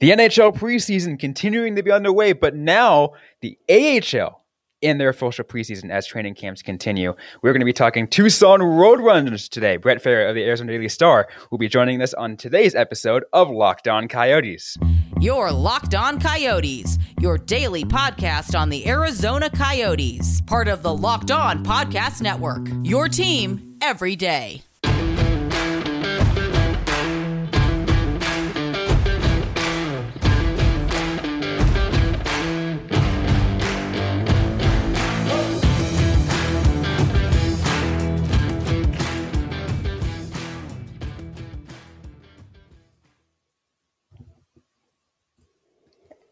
The NHL preseason continuing to be underway, but now the AHL in their official preseason as training camps continue. We're going to be talking Tucson Roadrunners today. Brett Fera of the Arizona Daily Star will be joining us on today's episode of Locked On Coyotes. Your Locked On Coyotes, your daily podcast on the Arizona Coyotes, part of the Locked On Podcast Network. Your team every day.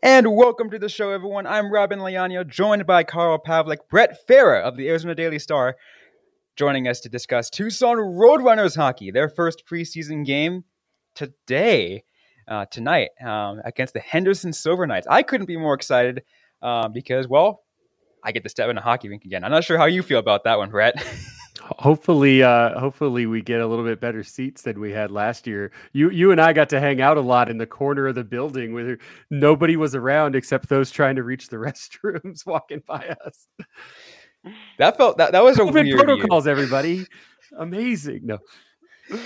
And welcome to the show, everyone. I'm Robin Leano, joined by Carl Pavlik, Brett Fera of the Arizona Daily Star, joining us to discuss Tucson Roadrunners hockey, their first preseason game today, uh, tonight, um, against the Henderson Silver Knights. I couldn't be more excited uh, because, well, I get to step in a hockey rink again. I'm not sure how you feel about that one, Brett. hopefully uh hopefully we get a little bit better seats than we had last year. You you and i got to hang out a lot in the corner of the building where nobody was around except those trying to reach the restrooms walking by us. That felt that that was a weird protocols year. everybody. Amazing. No.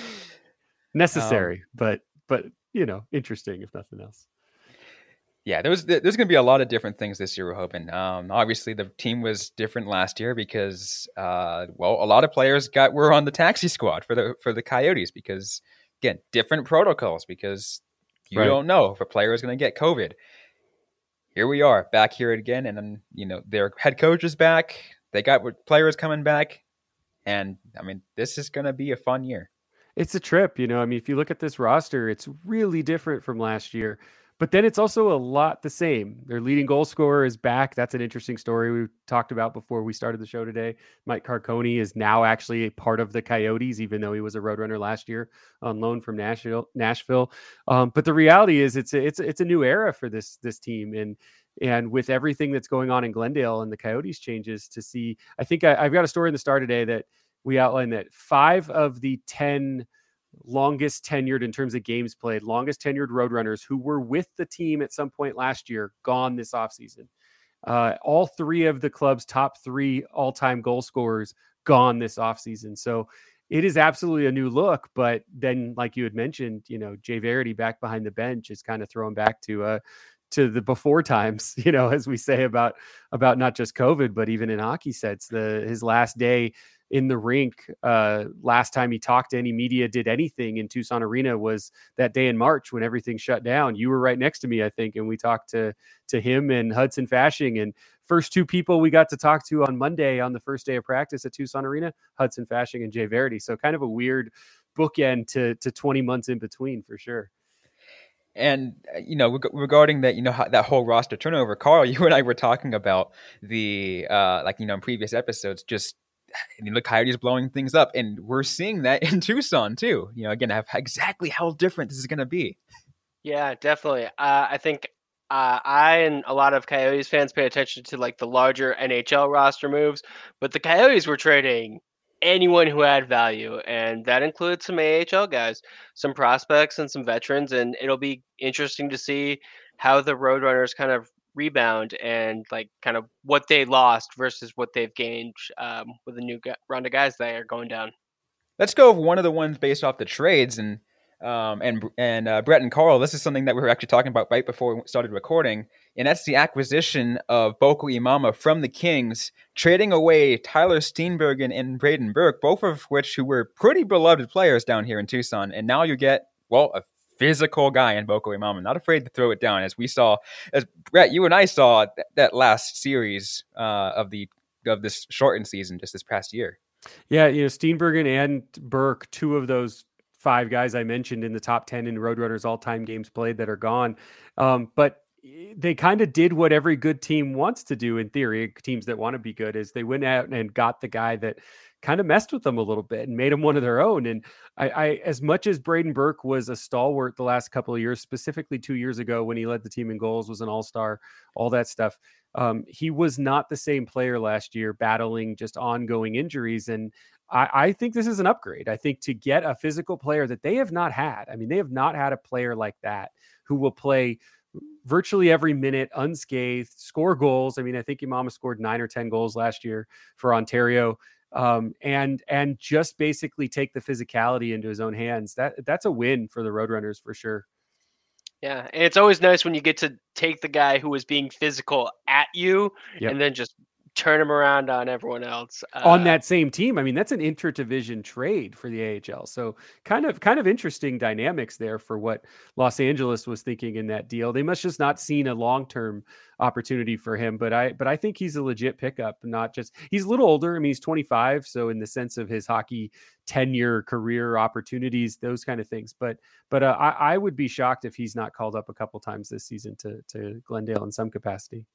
Necessary um, but but you know interesting if nothing else yeah, there's there's going to be a lot of different things this year. We're hoping. Um, obviously, the team was different last year because, uh, well, a lot of players got were on the taxi squad for the for the Coyotes because again, different protocols because you right. don't know if a player is going to get COVID. Here we are back here again, and then you know their head coach is back. They got players coming back, and I mean this is going to be a fun year. It's a trip, you know. I mean, if you look at this roster, it's really different from last year. But then it's also a lot the same. Their leading goal scorer is back. That's an interesting story we talked about before we started the show today. Mike Carcone is now actually a part of the Coyotes, even though he was a Roadrunner last year on loan from Nashville. Nashville. Um, but the reality is, it's a, it's a, it's a new era for this this team, and and with everything that's going on in Glendale and the Coyotes changes, to see, I think I, I've got a story in the Star today that we outlined that five of the ten longest tenured in terms of games played, longest tenured Roadrunners who were with the team at some point last year, gone this offseason. Uh, all three of the club's top three all time goal scorers gone this offseason. So it is absolutely a new look. But then, like you had mentioned, you know, Jay Varady back behind the bench is kind of thrown back to uh, to the before times, you know, as we say about about not just COVID, but even in hockey sets. The his last day in the rink uh, last time he talked to any media, did anything in Tucson Arena was that day in March when everything shut down. You were right next to me, I think, and we talked to to him and Hudson Fasching. And first two people we got to talk to on Monday on the first day of practice at Tucson Arena, Hudson Fasching and Jay Varady. So kind of a weird bookend to to 20 months in between for sure. And uh, you know, regarding that, you know, that whole roster turnover, Carl, you and I were talking about the uh, like you know in previous episodes, just I mean, the Coyotes blowing things up, and we're seeing that in Tucson too. You know, again, have exactly how different this is going to be. Yeah, definitely. Uh, I think uh, I and a lot of Coyotes fans pay attention to like the larger NHL roster moves, but the Coyotes were trading anyone who had value, and that includes some AHL guys, some prospects, and some veterans. And it'll be interesting to see how the Roadrunners kind of rebound and like kind of what they lost versus what they've gained um, with the new round of guys that are going down. Let's go one of the ones based off the trades and um, and and uh, Brett and Carl. This is something that we were actually talking about right before we started recording, and that's the acquisition of Boko Imama from the Kings, trading away Tyler Steenbergen and Braden Burke, both of which who were pretty beloved players down here in Tucson, and now you get well a physical guy in Boko Imama, not afraid to throw it down, as we saw, as Brett, you and I saw th- that last series uh, of the of this shortened season just this past year. Yeah, you know, Steenbergen and Burke, two of those five guys I mentioned in the top 10 in Roadrunners all time games played that are gone. Um, but they kind of did what every good team wants to do in theory, teams that want to be good, is they went out and got the guy that kind of messed with them a little bit and made them one of their own. And I, I, as much as Braden Burke was a stalwart the last couple of years, specifically two years ago when he led the team in goals, was an all star, all that stuff. Um, he was not the same player last year, battling just ongoing injuries. And I, I think this is an upgrade. I think to get a physical player that they have not had. I mean, they have not had a player like that who will play virtually every minute unscathed, score goals. I mean, I think Imama scored nine or ten goals last year for Ontario, um, and and just basically take the physicality into his own hands. That that's a win for the Roadrunners for sure. Yeah, and it's always nice when you get to take the guy who was being physical at you yep. and then just turn him around on everyone else uh, on that same team. I mean, that's an interdivision trade for the AHL. So kind of kind of interesting dynamics there for what Los Angeles was thinking in that deal. They must just not seen a long term opportunity for him. But I but I think he's a legit pickup, not just he's a little older. I mean, he's 25, so in the sense of his hockey tenure, career opportunities, those kind of things. But but uh, I, I would be shocked if he's not called up a couple times this season to to Glendale in some capacity.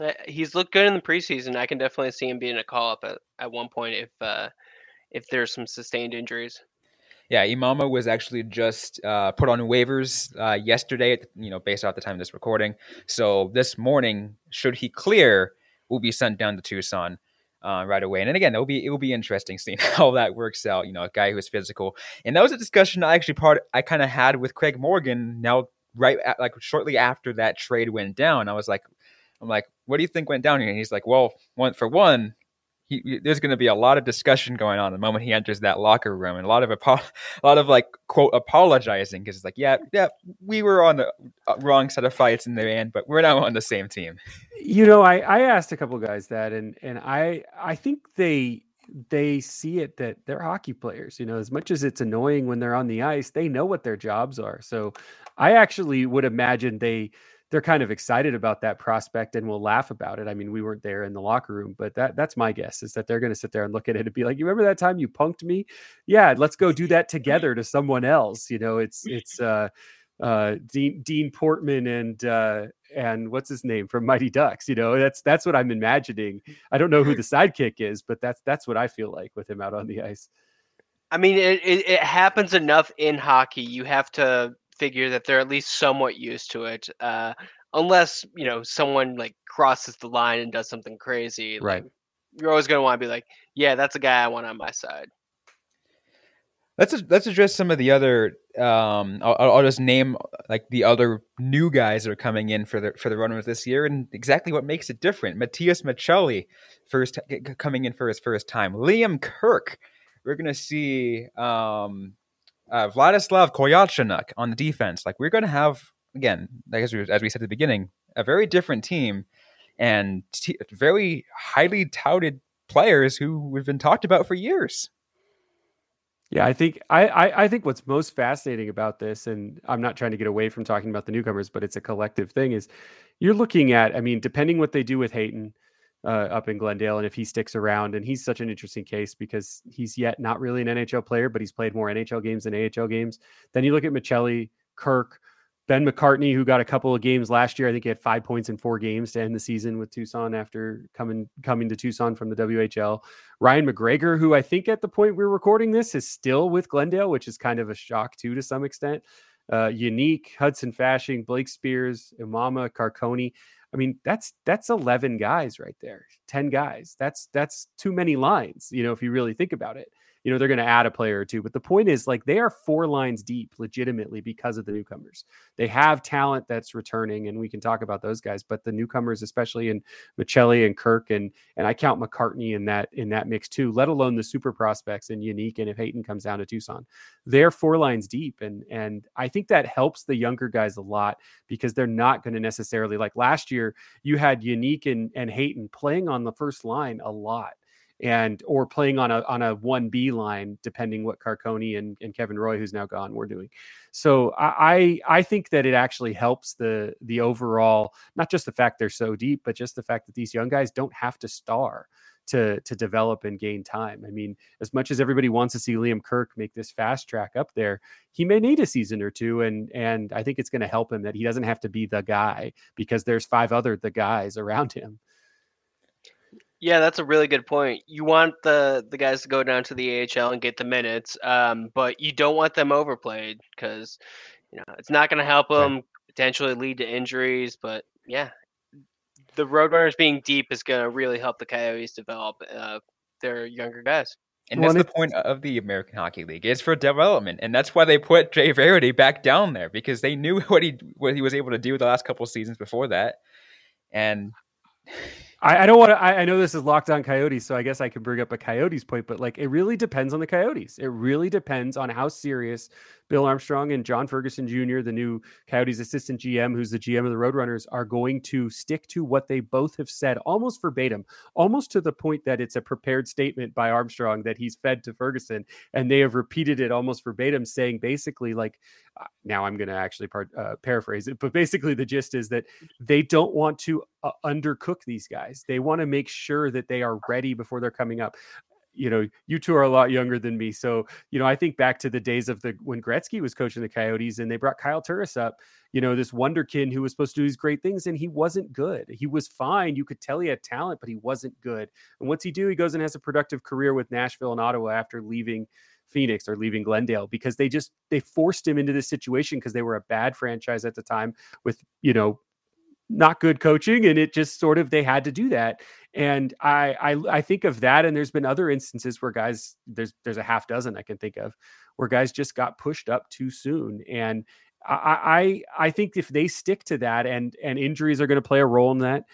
Uh, he's looked good in the preseason. I can definitely see him being a call up at, at one point if uh, if there's some sustained injuries. Yeah, Imama was actually just uh, put on waivers uh, yesterday. You know, based off the time of this recording. So this morning, should he clear, will be sent down to Tucson uh, right away. And again, it will be it will be interesting seeing how that works out. You know, a guy who is physical, and that was a discussion I actually part I kind of had with Craig Morgan. Now, right at, like shortly after that trade went down, I was like, I'm like, what do you think went down here? And he's like, well, one for one, he, there's going to be a lot of discussion going on the moment he enters that locker room, and a lot of a lot of like quote apologizing because it's like, yeah, yeah, we were on the uh, wrong set of fights in the end, but we're now on the same team. You know, I I asked a couple guys that, and and I I think they they see it that they're hockey players. You know, as much as it's annoying when they're on the ice, they know what their jobs are. So I actually would imagine they they're kind of excited about that prospect and will laugh about it. I mean, we weren't there in the locker room, but that that's my guess is that they're going to sit there and look at it and be like, "You remember that time you punked me? Yeah, let's go do that together to someone else." You know, it's it's uh, uh, Dean Dean Portman and uh, and what's his name from Mighty Ducks. You know, that's that's what I'm imagining. I don't know who the sidekick is, but that's that's what I feel like with him out on the ice. I mean, it, it, it happens enough in hockey. You have to figure that they're at least somewhat used to it. Uh, unless you know someone like crosses the line and does something crazy, right? Like, you're always going to want to be like, yeah, that's a guy I want on my side. Let's let's address some of the other. Um, I'll, I'll just name like the other new guys that are coming in for the for the runners this year, and exactly what makes it different. Matias Maccelli, first coming in for his first time. Liam Kirk, we're gonna see um, uh, Vladislav Kolyachonok on the defense. Like we're going to have again, as we, as we said at the beginning, a very different team and t- very highly touted players who we've been talked about for years. Yeah, I think I, I, I think what's most fascinating about this, and I'm not trying to get away from talking about the newcomers, but it's a collective thing. Is you're looking at, I mean, depending what they do with Hayton, uh, up in Glendale, and if he sticks around, and he's such an interesting case because he's yet not really an NHL player, but he's played more NHL games than AHL games. Then you look at Maccelli, Kirk, Ben McCartney, who got a couple of games last year. I think he had five points in four games to end the season with Tucson after coming coming to Tucson from the WHL. Ryan McGregor, who I think at the point we're recording this is still with Glendale, which is kind of a shock too to some extent. Uh, Jeník Hudson Fasching, Blake Speers, Imama, Carcone. I mean, that's that's 11 guys right there. 10 guys. That's that's too many lines, you know, if you really think about it you know, they're going to add a player or two. But the point is, like, they are four lines deep legitimately because of the newcomers. They have talent that's returning, and we can talk about those guys. But the newcomers, especially in Maccelli and Kirk, and and I count McCartney in that in that mix too. Let alone the super prospects and Jeník, and if Hayton comes down to Tucson, they're four lines deep, and and I think that helps the younger guys a lot because they're not going to necessarily like last year. You had Jeník and and Hayton playing on the first line a lot and or playing on a on a one B line, depending what Carcone and, and Kevin Roy, who's now gone, we're doing. So I I think that it actually helps the the overall, not just the fact they're so deep, but just the fact that these young guys don't have to star to to develop and gain time. I mean, as much as everybody wants to see Liam Kirk make this fast track up there, he may need a season or two, and and I think it's going to help him that he doesn't have to be the guy because there's five other the guys around him. Yeah, that's a really good point. You want the the guys to go down to the AHL and get the minutes, um, but you don't want them overplayed because you know it's not going to help them. Right. Potentially lead to injuries, but yeah, the Roadrunners being deep is going to really help the Coyotes develop uh, their younger guys. And well, that's the point of the American Hockey League. It's for development, and that's why they put Jay Varady back down there because they knew what he what he was able to do the last couple seasons before that. And I, I don't want to. I, I, know this is locked on Coyotes, so I guess I could bring up a Coyotes point, but like it really depends on the Coyotes. It really depends on how serious Bill Armstrong and John Ferguson Jr., the new Coyotes assistant GM, who's the GM of the Roadrunners, are going to stick to what they both have said almost verbatim, almost to the point that it's a prepared statement by Armstrong that he's fed to Ferguson. And they have repeated it almost verbatim, saying basically, like, uh, now I'm going to actually part, uh, paraphrase it, but basically the gist is that they don't want to uh, undercook these guys. They want to make sure that they are ready before they're coming up you know, you two are a lot younger than me. So, you know, I think back to the days of the when Gretzky was coaching the Coyotes and they brought Kyle Turris up, you know, this wonderkin who was supposed to do these great things and he wasn't good. He was fine. You could tell he had talent, but he wasn't good. And what's he do? He goes and has a productive career with Nashville and Ottawa after leaving Phoenix or leaving Glendale because they just they forced him into this situation because they were a bad franchise at the time with, you know, not good coaching and it just sort of they had to do that and I, I i think of that and there's been other instances where guys there's there's a half dozen i can think of where guys just got pushed up too soon and i i i think if they stick to that and and injuries are going to play a role in that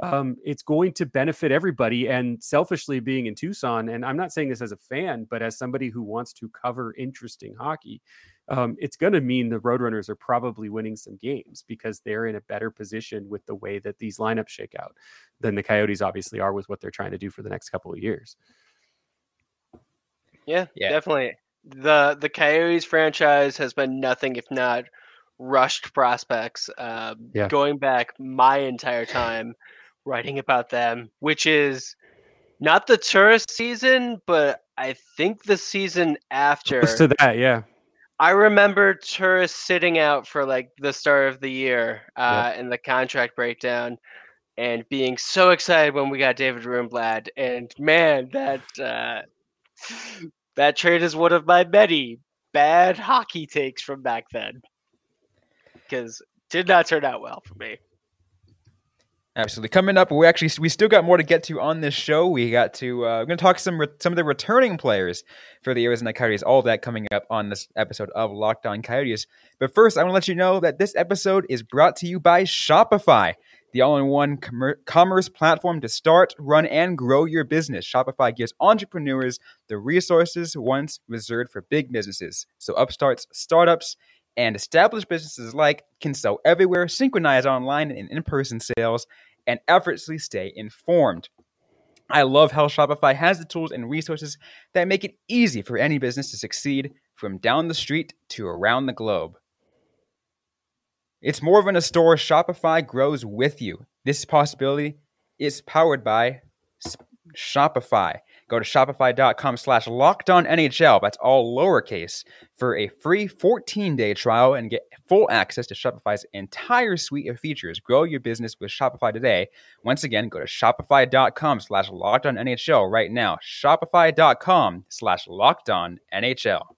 um, it's going to benefit everybody. And selfishly, being in Tucson, and I'm not saying this as a fan, but as somebody who wants to cover interesting hockey, um, it's going to mean the Roadrunners are probably winning some games because they're in a better position with the way that these lineups shake out than the Coyotes obviously are with what they're trying to do for the next couple of years. Yeah, yeah. definitely. The the Coyotes franchise has been nothing if not rushed prospects. Um, yeah. Going back my entire time writing about them, which is not the Turris season, but I think the season after. Close to that, yeah. I remember Turris sitting out for like the start of the year uh, yep. in the contract breakdown and being so excited when we got David Rundblad. And man, that uh, that trade is one of my many bad hockey takes from back then because did not turn out well for me. Absolutely. Coming up, we actually we still got more to get to on this show. We got to uh, we're going to talk some some of the returning players for the Arizona Coyotes. All that coming up on this episode of Locked On Coyotes. But first, I want to let you know that this episode is brought to you by Shopify, the all-in-one com- commerce platform to start, run, and grow your business. Shopify gives entrepreneurs the resources once reserved for big businesses, so upstarts, startups and established businesses alike can sell everywhere, synchronize online and in person sales, and effortlessly stay informed. I love how Shopify has the tools and resources that make it easy for any business to succeed from down the street to around the globe. It's more than a store, Shopify grows with you. This possibility is powered by Shopify. Go to shopify.com slash NHL. That's all lowercase for a free 14 day trial and get full access to Shopify's entire suite of features. Grow your business with Shopify today. Once again, go to shopify.com slash NHL right now. Shopify.com slash NHL.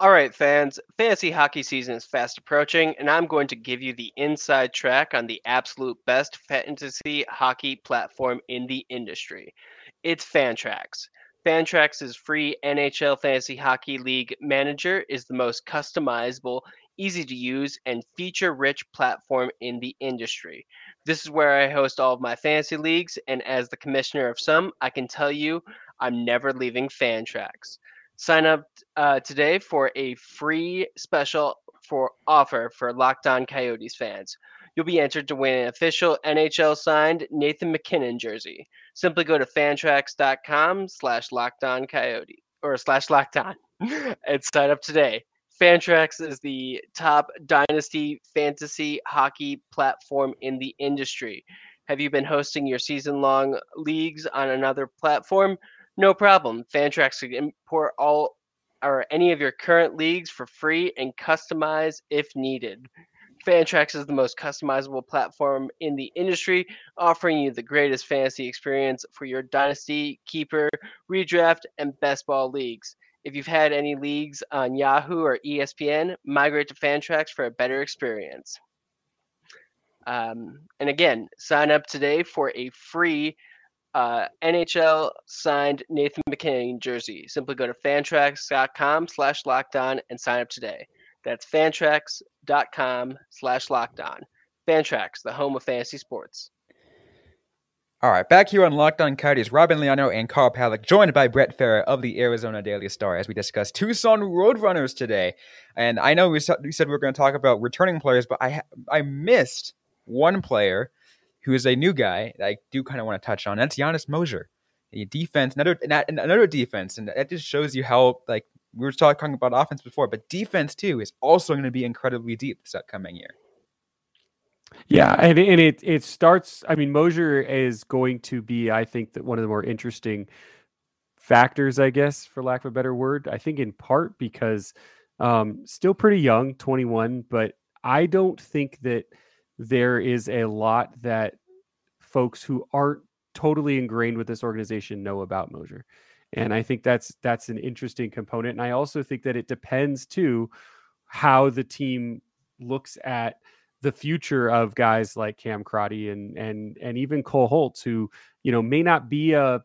All right, fans, fantasy hockey season is fast approaching, and I'm going to give you the inside track on the absolute best fantasy hockey platform in the industry. It's Fantrax. Fantrax's free NHL Fantasy Hockey League manager is the most customizable, easy to use, and feature rich platform in the industry. This is where I host all of my fantasy leagues, and as the commissioner of some, I can tell you I'm never leaving Fantrax. Sign up uh, today for a free special for offer for Locked On Coyotes fans. You'll be entered to win an official NHL signed Nathan MacKinnon jersey. Simply go to fantrax.com slash locked on coyote or slash locked on and sign up today. Fantrax is the top dynasty fantasy hockey platform in the industry. Have you been hosting your season long leagues on another platform? No problem. Fantrax can import all or any of your current leagues for free and customize if needed. Fantrax is the most customizable platform in the industry, offering you the greatest fantasy experience for your dynasty, keeper, redraft, and best ball leagues. If you've had any leagues on Yahoo or ESPN, migrate to Fantrax for a better experience. Um, and again, sign up today for a free uh, NHL signed Nathan MacKinnon jersey. Simply go to fantrax.com slash lockdown and sign up today. That's fantrax.com slash lockdown. Fantrax, the home of fantasy sports. All right, back here on Locked On Coyotes, Robin Leano and Carl Pavlik, joined by Brett Fera of the Arizona Daily Star as we discuss Tucson Roadrunners today. And I know we said we, were going to talk about returning players, but I I missed one player who is a new guy I do kind of want to touch on. That's Janis Moser. A defense, another another defense, and that just shows you how like we were talking about offense before, but defense too is also going to be incredibly deep this upcoming year. Yeah, and and it it starts. I mean, Moser is going to be, I think, that one of the more interesting factors, I guess, for lack of a better word. I think in part because um, still pretty young, twenty one, but I don't think that there is a lot that folks who aren't totally ingrained with this organization know about Moser. And I think that's that's an interesting component. And I also think that it depends too how the team looks at the future of guys like Cam Crotty and and and even Cole Hults, who you know may not be a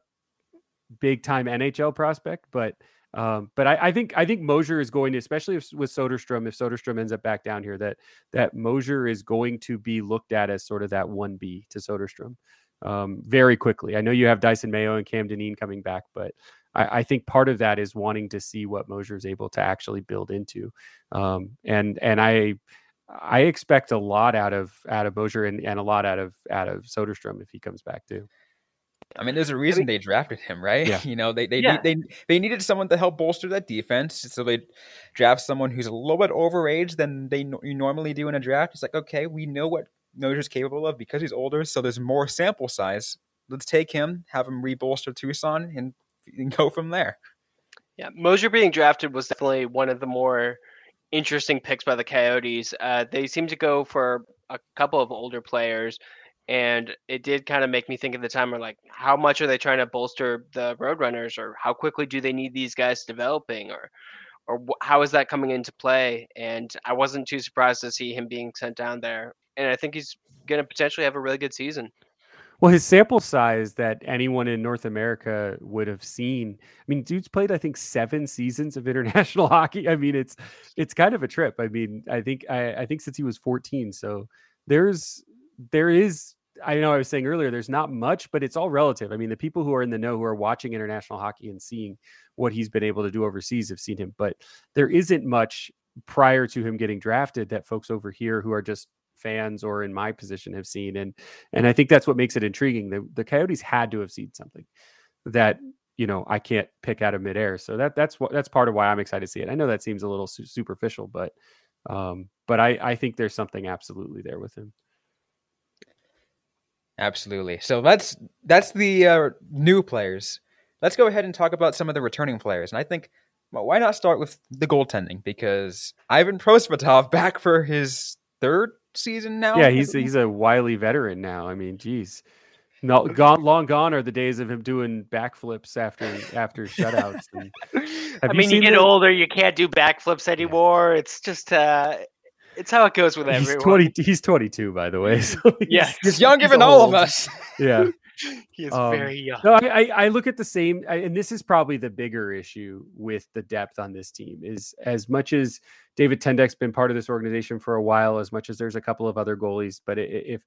big time NHL prospect, but um, but I, I, think I think Moser is going to, especially if, with Soderstrom, if Soderstrom ends up back down here, that that Moser is going to be looked at as sort of that one B to Soderstrom um, very quickly. I know you have Dysin Mayo and Cam Dineen coming back, but I, I, think part of that is wanting to see what Moser is able to actually build into, um, and and I I expect a lot out of out of Moser and, and a lot out of out of Soderstrom if he comes back too. I mean, there's a reason I mean, they drafted him, right? Yeah. You know, they they, yeah. they they needed someone to help bolster that defense, so they draft someone who's a little bit overage than they you normally do in a draft. It's like, okay, we know what Moser's capable of because he's older, so there's more sample size. Let's take him, have him rebolster Tucson, and, and go from there. Yeah, Moser being drafted was definitely one of the more interesting picks by the Coyotes. Uh, they seem to go for a couple of older players, and it did kind of make me think at the time, or like, how much are they trying to bolster the Roadrunners, or how quickly do they need these guys developing, or or how is that coming into play? And I wasn't too surprised to see him being sent down there, and I think he's going to potentially have a really good season. Well, his sample size that anyone in North America would have seen. I mean, dude's played I think seven seasons of international hockey. I mean, it's it's kind of a trip. I mean, I think I, I think since he was 14. So there's there is I know I was saying earlier there's not much, but it's all relative. I mean, the people who are in the know who are watching international hockey and seeing what he's been able to do overseas have seen him, but there isn't much prior to him getting drafted that folks over here who are just fans or in my position have seen and and I think that's what makes it intriguing. The the Coyotes had to have seen something that you know I can't pick out of midair. So that that's what that's part of why I'm excited to see it. I know that seems a little su- superficial, but um, but I I think there's something absolutely there with him. Absolutely. So that's that's the uh, new players. Let's go ahead and talk about some of the returning players. And I think, well, why not start with the goaltending? Because Ivan Prosvetov back for his third season now. Yeah, he's he's a wily veteran now. I mean, geez. No, gone, long gone are the days of him doing backflips after after shutouts. And, I mean, you, you get the... older, you can't do backflips anymore. It's just uh, it's how it goes with he's everyone. 20, he's 22, by the way. So he's, yeah, he's younger he's than all of us. Yeah. he is um, very young. No, I, I, look at the same, and this is probably the bigger issue with the depth on this team. Is as much as David Tendeck's been part of this organization for a while, as much as there's a couple of other goalies, but if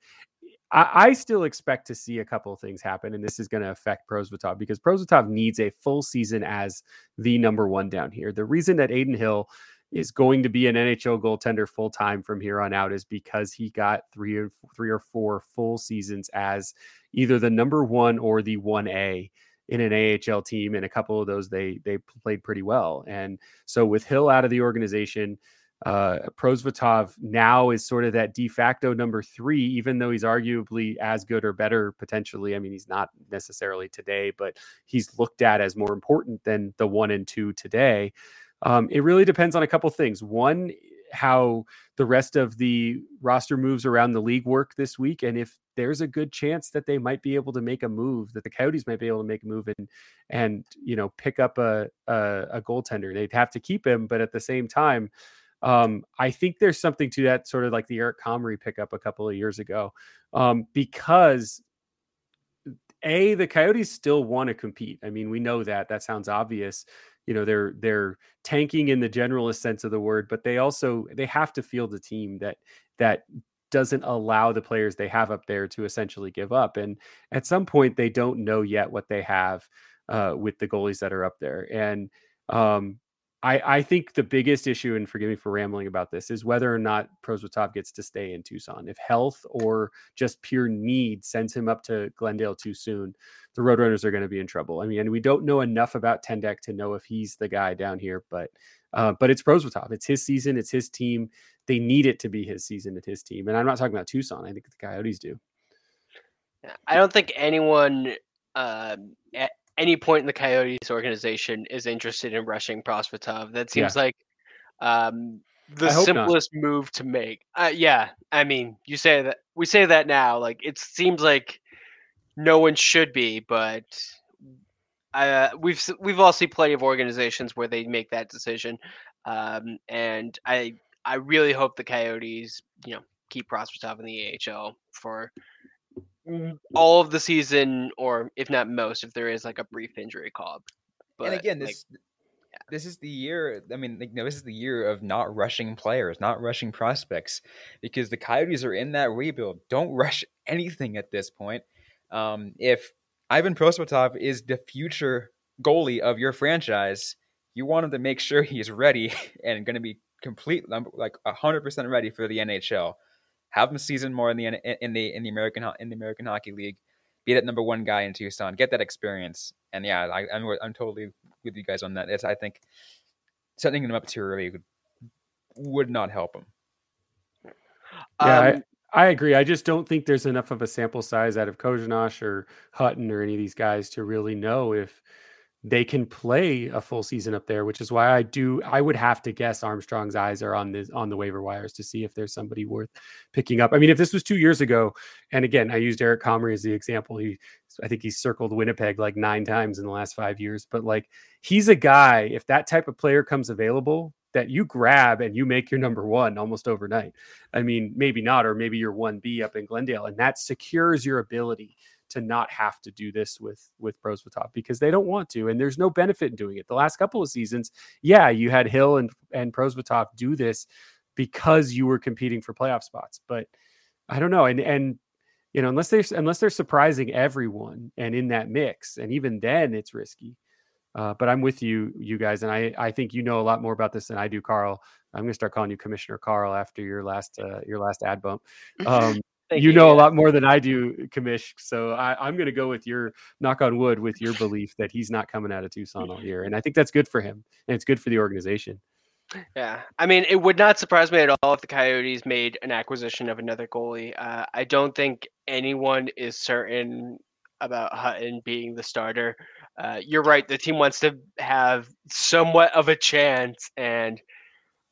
I, I still expect to see a couple of things happen, and this is going to affect Prosvetov because Prosvetov needs a full season as the number one down here. The reason that Adin Hill is going to be an NHL goaltender full time from here on out is because he got three or three or four full seasons as either the number one or the one A in an AHL team, and a couple of those they they played pretty well. And so with Hill out of the organization, uh, Prosvetov now is sort of that de facto number three, even though he's arguably as good or better potentially. I mean, he's not necessarily today, but he's looked at as more important than the one and two today. Um, it really depends on a couple things. One, how the rest of the roster moves around the league work this week, and if there's a good chance that they might be able to make a move, that the Coyotes might be able to make a move and and you know pick up a a, a goaltender. They'd have to keep him, but at the same time. Um, I think there's something to that, sort of like the Eric Comrie pickup a couple of years ago, um, because a the Coyotes still want to compete. I mean, we know that. That sounds obvious. You know, they're they're tanking in the generalist sense of the word, but they also they have to field a team that that doesn't allow the players they have up there to essentially give up. And at some point, they don't know yet what they have uh, with the goalies that are up there. And um, I, I think the biggest issue, and forgive me for rambling about this, is whether or not Prosvetov gets to stay in Tucson. If health or just pure need sends him up to Glendale too soon, the Roadrunners are going to be in trouble. I mean, and we don't know enough about Tendeck to know if he's the guy down here, but uh, but it's Prosvetov. It's his season. It's his team. They need it to be his season at his team. And I'm not talking about Tucson. I think the Coyotes do. I don't think anyone uh, any point in the Coyotes organization is interested in rushing Prosvetov. That seems yeah. like um, the simplest not. move to make. Uh, yeah, I mean, you say that we say that now. Like it seems like no one should be, but uh, we've we've all seen plenty of organizations where they make that decision, um, and I I really hope the Coyotes, you know, keep Prosvetov in the AHL for all of the season, or if not most, if there is like a brief injury call. But, and again, this like, yeah. this is the year. I mean, like, know, this is the year of not rushing players, not rushing prospects, because the Coyotes are in that rebuild. Don't rush anything at this point. Um, if Ivan Prosvetov is the future goalie of your franchise, you want him to make sure he's ready and going to be complete, like hundred percent ready for the NHL have him season more in the in the in the American in the American Hockey League, be that number one guy in Tucson, get that experience. And yeah, I, am I'm, I'm totally with you guys on that. It's I think setting him up too early would, would not help him. Yeah, um, I, I agree. I just don't think there's enough of a sample size out of Kozhinosh or Hutton or any of these guys to really know if they can play a full season up there, which is why I do. I would have to guess Armstrong's eyes are on this on the waiver wires to see if there's somebody worth picking up. I mean, if this was two years ago, and again, I used Eric Comrie as the example. He, I think he's circled Winnipeg like nine times in the last five years. But like, he's a guy. If that type of player comes available, that you grab and you make your number one almost overnight. I mean, maybe not, or maybe you're one B up in Glendale, and that secures your ability to not have to do this with with Prosvetov because they don't want to, and there's no benefit in doing it. The last couple of seasons, yeah, you had Hill and and Prosvetov do this because you were competing for playoff spots, but I don't know, and and you know unless they're unless they're surprising everyone and in that mix, and even then it's risky. Uh, but I'm with you, you guys, and I I think you know a lot more about this than I do, Carl. I'm going to start calling you Commissioner Carl after your last uh, your last ad bump. Um, you, you, know a lot more than I do, Kamish. So I, am going to go with your knock on wood with your belief that he's not coming out of Tucson all year, and I think that's good for him, and it's good for the organization. Yeah, I mean, it would not surprise me at all if the Coyotes made an acquisition of another goalie. Uh, I don't think anyone is certain about Hutton being the starter. Uh, you're right; the team wants to have somewhat of a chance, and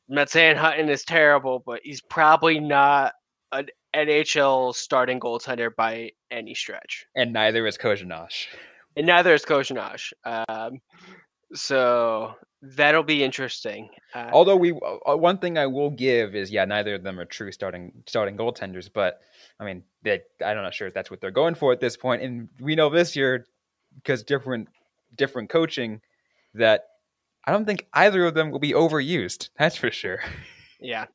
I'm not saying Hutton is terrible, but he's probably not an NHL starting goaltender by any stretch. And neither is Kozhinosh. And neither is Kozhinosh. Um, so that'll be interesting. Uh, Although we, uh, one thing I will give is, yeah, neither of them are true starting starting goaltenders. But I mean, they, I'm not sure if that's what they're going for at this point. And we know this year because different different coaching that I don't think either of them will be overused. That's for sure. Yeah.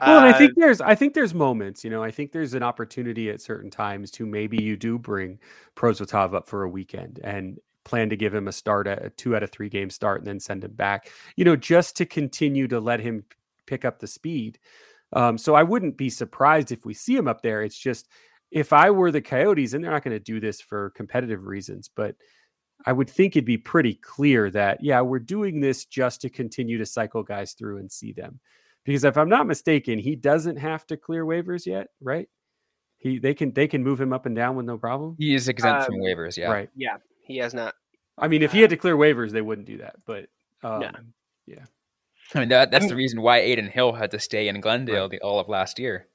Well, and I think uh, there's I think there's moments, you know, I think there's an opportunity at certain times to maybe you do bring Prosvetov up for a weekend and plan to give him a start at a two out of three game start and then send him back, you know, just to continue to let him pick up the speed. Um, so I wouldn't be surprised if we see him up there. It's just if I were the Coyotes, and they're not going to do this for competitive reasons, but I would think it'd be pretty clear that, yeah, we're doing this just to continue to cycle guys through and see them because if I'm not mistaken, he doesn't have to clear waivers yet, right? He they can they can move him up and down with no problem. He is exempt um, from waivers, yeah. Right. Yeah, he has not. I mean, if he had to clear waivers, they wouldn't do that. But um, no. yeah. I mean, that, that's the reason why Adin Hill had to stay in Glendale right. the, all of last year.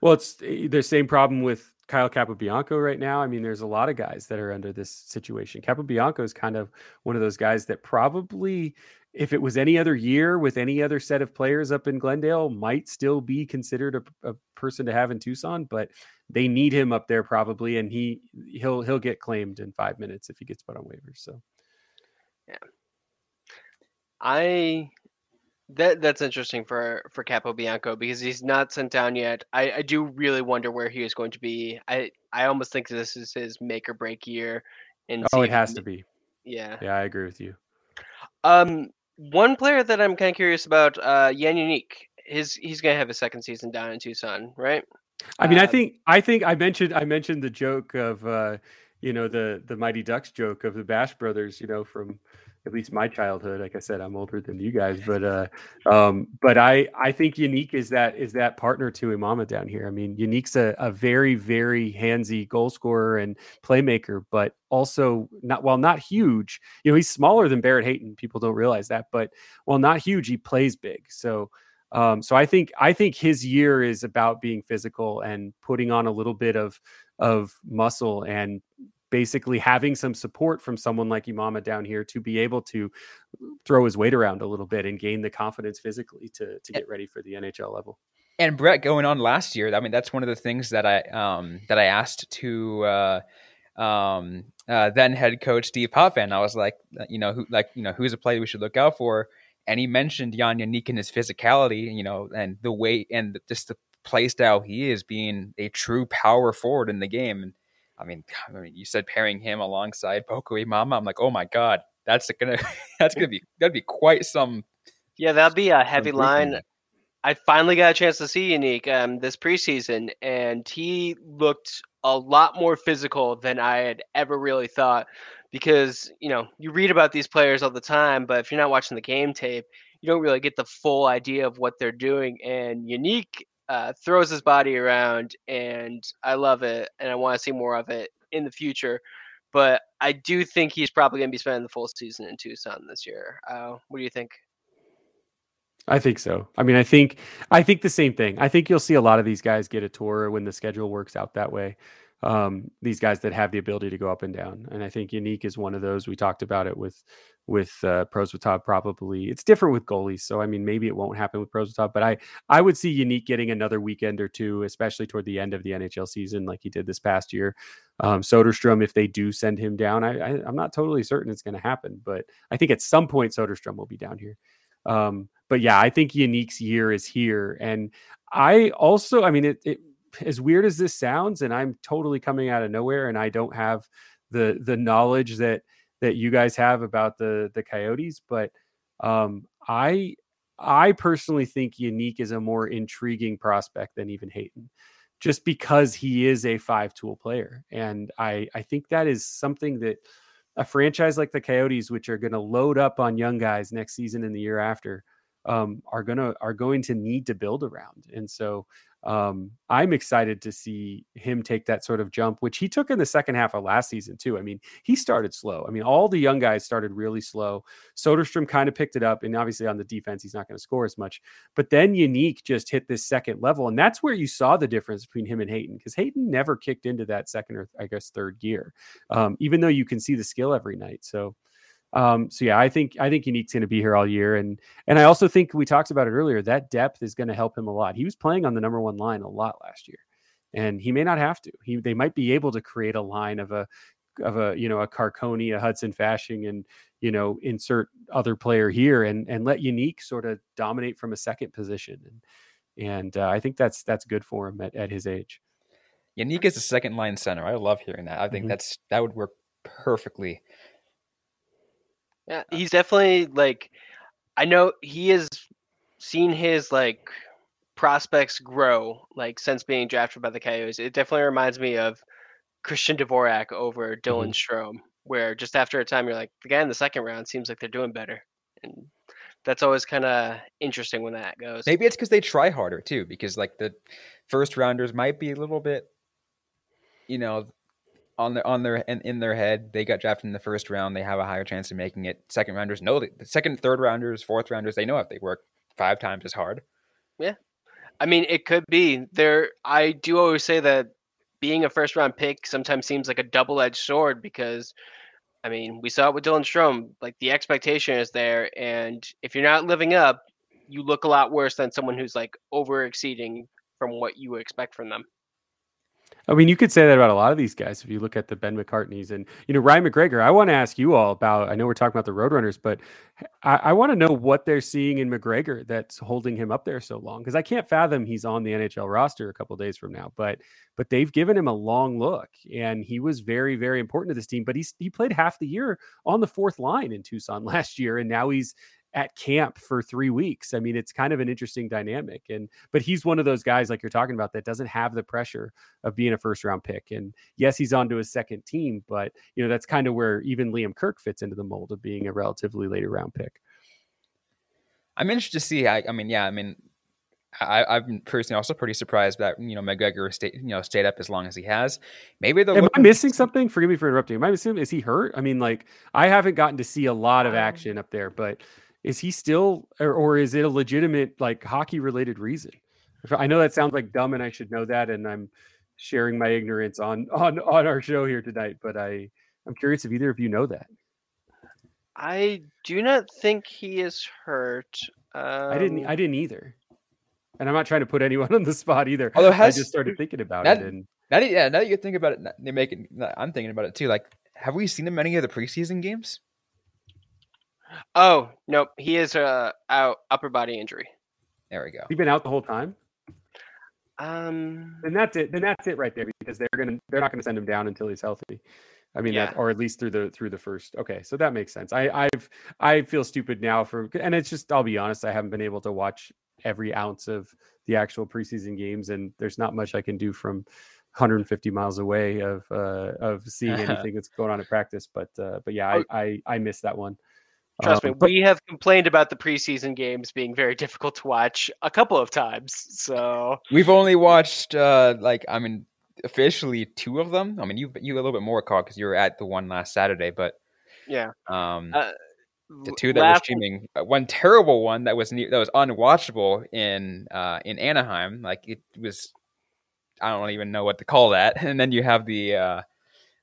Well, it's eh, the same problem with Kyle Capobianco right now. I mean, there's a lot of guys that are under this situation. Capobianco is kind of one of those guys that probably if it was any other year with any other set of players up in Glendale, might still be considered a, a, person to have in Tucson, but they need him up there probably, and he he'll he'll get claimed in five minutes if he gets put on waivers. So, yeah, I that that's interesting for for Capobianco because he's not sent down yet. I I do really wonder where he is going to be. I I almost think this is his make or break year. And oh, it has to be. Yeah. Yeah, I agree with you. Um, one player that I'm kind of curious about, uh, Jan Jeník. His he's gonna have a second season down in Tucson, right? I mean, uh, I think I think I mentioned I mentioned the joke of uh, you know the the Mighty Ducks joke of the Bash Brothers, you know, from at least my childhood. Like I said, I'm older than you guys, but uh, um, but I I think Jeník is that is that partner to Imama down here. I mean, Jeník's a, a very very handsy goal scorer and playmaker, but also not while not huge. You know, he's smaller than Barrett Hayton. People don't realize that, but while not huge, he plays big. So. Um, so I think I think his year is about being physical and putting on a little bit of of muscle and basically having some support from someone like Imama down here to be able to throw his weight around a little bit and gain the confidence physically to to get ready for the NHL level. And Brett going on last year, I mean that's one of the things that I um that I asked to uh um uh, then head coach Steve Potvin. I was like, uh, you know, who like you know who's a player we should look out for, and he mentioned Jan Jeník and his physicality, you know, and the weight and just the play style he is being a true power forward in the game. And I mean, I mean, you said pairing him alongside Boko Imama. I'm like, oh my god, that's gonna that's gonna be that'd be quite some. Yeah, that'd be a heavy line. I finally got a chance to see Jeník um, this preseason, and he looked a lot more physical than I had ever really thought. Because you know, you read about these players all the time, but if you're not watching the game tape, you don't really get the full idea of what they're doing. And Jeník uh, throws his body around, and I love it, and I want to see more of it in the future. But I do think he's probably going to be spending the full season in Tucson this year. Uh, what do you think? I think so. I mean, I think I think the same thing. I think you'll see a lot of these guys get a tour when the schedule works out that way um, these guys that have the ability to go up and down. And I think Jeník is one of those. We talked about it with with uh. Probably it's different with goalies. So I mean, maybe it won't happen with Prosvetov, but I I would see Jeník getting another weekend or two, especially toward the end of the NHL season, like he did this past year. Um, Soderstrom, if they do send him down, I, I am not totally certain it's going to happen, but I think at some point Soderstrom will be down here. Um, but yeah, I think Jeník's year is here, and I also, I mean, it, it as weird as this sounds, and I'm totally coming out of nowhere, and I don't have the the knowledge that that you guys have about the the Coyotes, but um, I I personally think Jeník is a more intriguing prospect than even Hayton, just because he is a five tool player, and I I think that is something that a franchise like the Coyotes, which are going to load up on young guys next season and the year after, um, are gonna are going to need to build around. And so um, I'm excited to see him take that sort of jump, which he took in the second half of last season too. I mean, he started slow. I mean, all the young guys started really slow. Soderstrom kind of picked it up, and obviously on the defense, he's not going to score as much. But then Jeník just hit this second level, and that's where you saw the difference between him and Hayton, because Hayton never kicked into that second or I guess third gear, um, even though you can see the skill every night. So um, so yeah, I think I think Jeník's going to be here all year, and and I also think we talked about it earlier. That depth is going to help him a lot. He was playing on the number one line a lot last year, and he may not have to. He they might be able to create a line of a of a you know a Carcone, a Hudson Fasching, and you know insert other player here, and and let Jeník sort of dominate from a second position, and and uh, I think that's that's good for him at, at his age. Jeník is a second line center. I love hearing that. I think mm-hmm. that's that would work perfectly yeah, he's definitely like I know he has seen his like prospects grow like since being drafted by the Coyotes. It definitely reminds me of Christian Dvorak over Dylan mm-hmm. Strome, where just after a time you're like, the guy in the second round seems like they're doing better. And that's always kind of interesting when that goes. Maybe it's because they try harder too, because like the first rounders might be a little bit, you know, on their on their in, in their head they got drafted in the first round they have a higher chance of making it second rounders know the second third rounders fourth rounders they know if they work five times as hard yeah i mean it could be there i do always say that being a first round pick sometimes seems like a double-edged sword because I mean, we saw it with Dylan Strome. Like the expectation is there, and if you're not living up, you look a lot worse than someone who's like over exceeding from what you expect from them. I mean, you could say that about a lot of these guys. If you look at the Ben McCartney's and you know Ryan McGregor, I want to ask you all about. I know we're talking about the Roadrunners, but I, I want to know what they're seeing in McGregor that's holding him up there so long. Because I can't fathom he's on the NHL roster a couple days from now. But but they've given him a long look, and he was very very important to this team. But he's he played half the year on the fourth line in Tucson last year, and now he's at camp for three weeks. I mean, it's kind of an interesting dynamic. And but he's one of those guys like you're talking about that doesn't have the pressure of being a first round pick. And yes, he's on to his second team, but you know, that's kind of where even Liam Kirk fits into the mold of being a relatively later round pick. I'm interested to see. I, I mean, yeah, I mean, I, have been personally also pretty surprised that you know McGregor stayed you know stayed up as long as he has. Maybe the am I missing something? Forgive me for interrupting. Am I missing? Is he hurt? I mean, like I haven't gotten to see a lot of um, action up there, but is he still or, or is it a legitimate like hockey related reason? I know that sounds like dumb and i should know that and i'm sharing my ignorance on on on our show here tonight but i i'm curious if either of you know that. I do not think he is hurt um, i didn't i um didn't either. And i'm not trying to put anyone on the spot either. Although has, i just started thinking about that, it and now that, yeah now that you think about it they make it i'm thinking about it too like have we seen him any of the preseason games Oh nope, he is uh, out upper body injury. There we go. He's been out the whole time. Um, then that's it. Then that's it right there because they're gonna they're not gonna send him down until he's healthy. I mean, yeah. that, or at least through the through the first. Okay, so that makes sense. I I've I feel stupid now for, and it's just I'll be honest. I haven't been able to watch every ounce of the actual preseason games, and there's not much I can do from 150 miles away of uh, of seeing anything that's going on at practice. But uh, but yeah, I, I I missed that one. Trust um, me, but, we have complained about the preseason games being very difficult to watch a couple of times. So we've only watched uh like I mean officially two of them. I mean you you a little bit more caught because you were at the one last Saturday, but yeah, um, uh, the two that were streaming. Uh, one terrible one that was that was unwatchable in uh in Anaheim. Like it was, I don't even know what to call that. And then you have the uh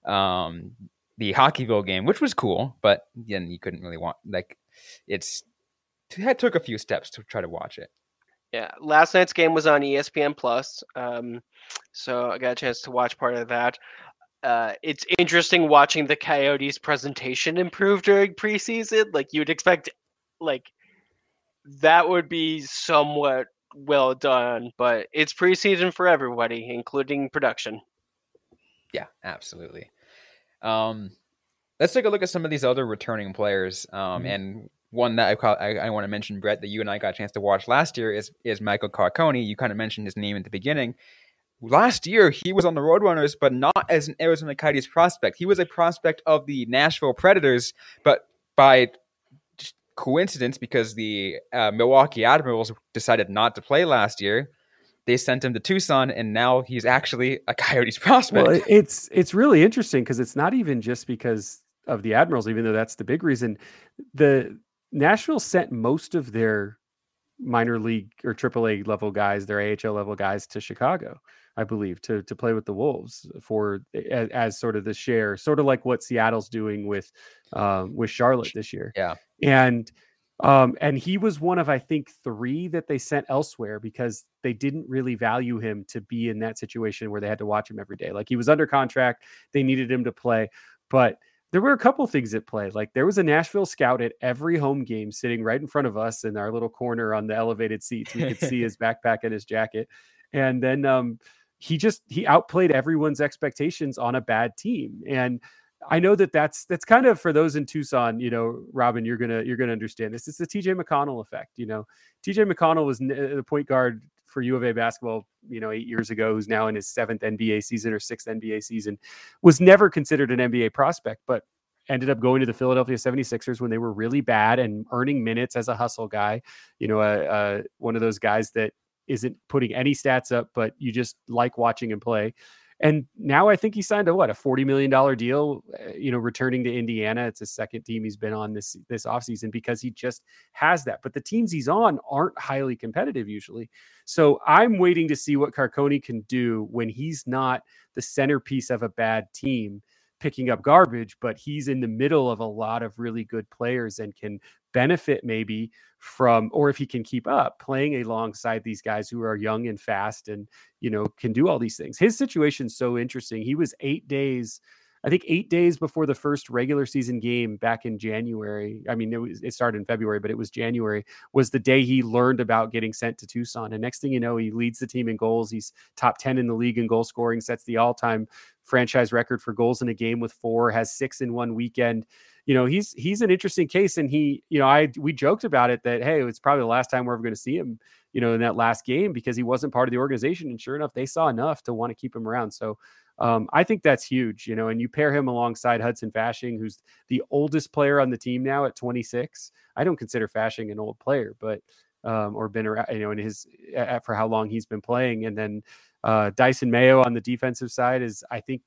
um the Hockeyville game, which was cool, but then you couldn't really want like it's it took a few steps to try to watch it. Yeah, last night's game was on ESPN Plus, um, so I got a chance to watch part of that. Uh, it's interesting watching the Coyotes' presentation improve during preseason. Like you'd expect, like that would be somewhat well done, but it's preseason for everybody, including production. Yeah, absolutely. Um, let's take a look at some of these other returning players. Um, mm-hmm. and one that I, I, I want to mention, Brett, that you and I got a chance to watch last year is is Michael Carcone. You kind of mentioned his name at the beginning. Last year, he was on the Roadrunners, but not as an Arizona Coyotes prospect. He was a prospect of the Nashville Predators, but by coincidence, because the uh, Milwaukee Admirals decided not to play last year, they sent him to Tucson, and now he's actually a Coyotes prospect. Well, it's it's really interesting because it's not even just because of the Admirals, even though that's the big reason. The Nashville sent most of their minor league or AAA level guys, their AHL level guys, to Chicago, I believe, to to play with the Wolves for as, as sort of the share, sort of like what Seattle's doing with um, with Charlotte this year. Yeah, and um, and he was one of, I think, three that they sent elsewhere because they didn't really value him to be in that situation where they had to watch him every day. Like he was under contract, they needed him to play. But there were a couple things at play. Like there was a Nashville scout at every home game sitting right in front of us in our little corner on the elevated seats. We could see his backpack and his jacket. And then um, he just he outplayed everyone's expectations on a bad team. And I know that that's that's kind of for those in Tucson, you know, Robin, you're gonna you're gonna understand this. It's the TJ McConnell effect. You know, TJ McConnell was the point guard for U of A basketball, you know, eight years ago, who's now in his seventh NBA season or sixth NBA season, was never considered an NBA prospect, but ended up going to the Philadelphia 76ers when they were really bad and earning minutes as a hustle guy. You know, uh, uh, one of those guys that isn't putting any stats up, but you just like watching him play. And now I think he signed a what a forty million dollar deal. Uh, you know, returning to Indiana. It's a second team he's been on this this offseason because he just has that. But the teams he's on aren't highly competitive usually. So I'm waiting to see what Carcone can do when he's not the centerpiece of a bad team picking up garbage, but he's in the middle of a lot of really good players and can benefit maybe from, or if he can keep up playing alongside these guys who are young and fast and, you know, can do all these things. His situation's so interesting. He was eight days I think eight days before the first regular season game back in January. I mean, it was it started in February, but it was January was the day he learned about getting sent to Tucson. And next thing you know, he leads the team in goals. He's top ten in the league in goal scoring, sets the all time franchise record for goals in a game with four, has six in one weekend. You know, he's he's an interesting case, and he, you know, I we joked about it that hey, it's probably the last time we're ever going to see him, you know, in that last game because he wasn't part of the organization, and sure enough, they saw enough to want to keep him around. So um, I think that's huge, you know, and you pair him alongside Hudson Fasching, who's the oldest player on the team now at 26. I don't consider Fasching an old player, but um, or been around, you know, in his for how long he's been playing, and then uh, Dysin Mayo on the defensive side is, I think,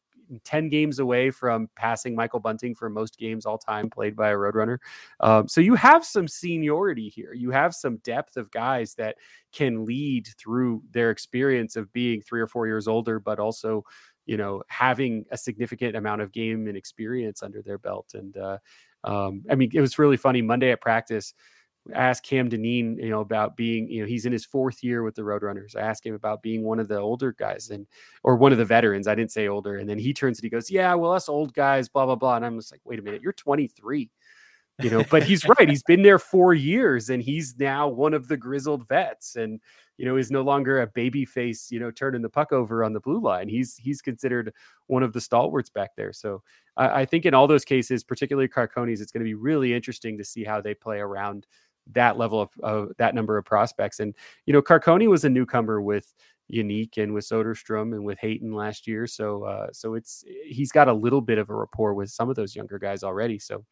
10 games away from passing Michael Bunting for most games all time played by a Roadrunner. Um, so you have some seniority here. You have some depth of guys that can lead through their experience of being three or four years older, but also you know, having a significant amount of game and experience under their belt. And uh, um, I mean, it was really funny. Monday at practice, I asked Cam Dineen, you know, about being, you know, he's in his fourth year with the Roadrunners. I asked him about being one of the older guys and, or one of the veterans. I didn't say older. And then he turns and he goes, Yeah, well, us old guys, blah, blah, blah. And I'm just like, Wait a minute, you're 23 you know but he's right he's been there four years and he's now one of the grizzled vets and you know, is no longer a baby face, you know, turning the puck over on the blue line. He's he's considered one of the stalwarts back there. So I, I think in all those cases, particularly Carcone's, it's going to be really interesting to see how they play around that level of, of that number of prospects. And you know, Carcone was a newcomer with Unique and with Soderstrom and with Hayton last year. So uh, so it's he's got a little bit of a rapport with some of those younger guys already. So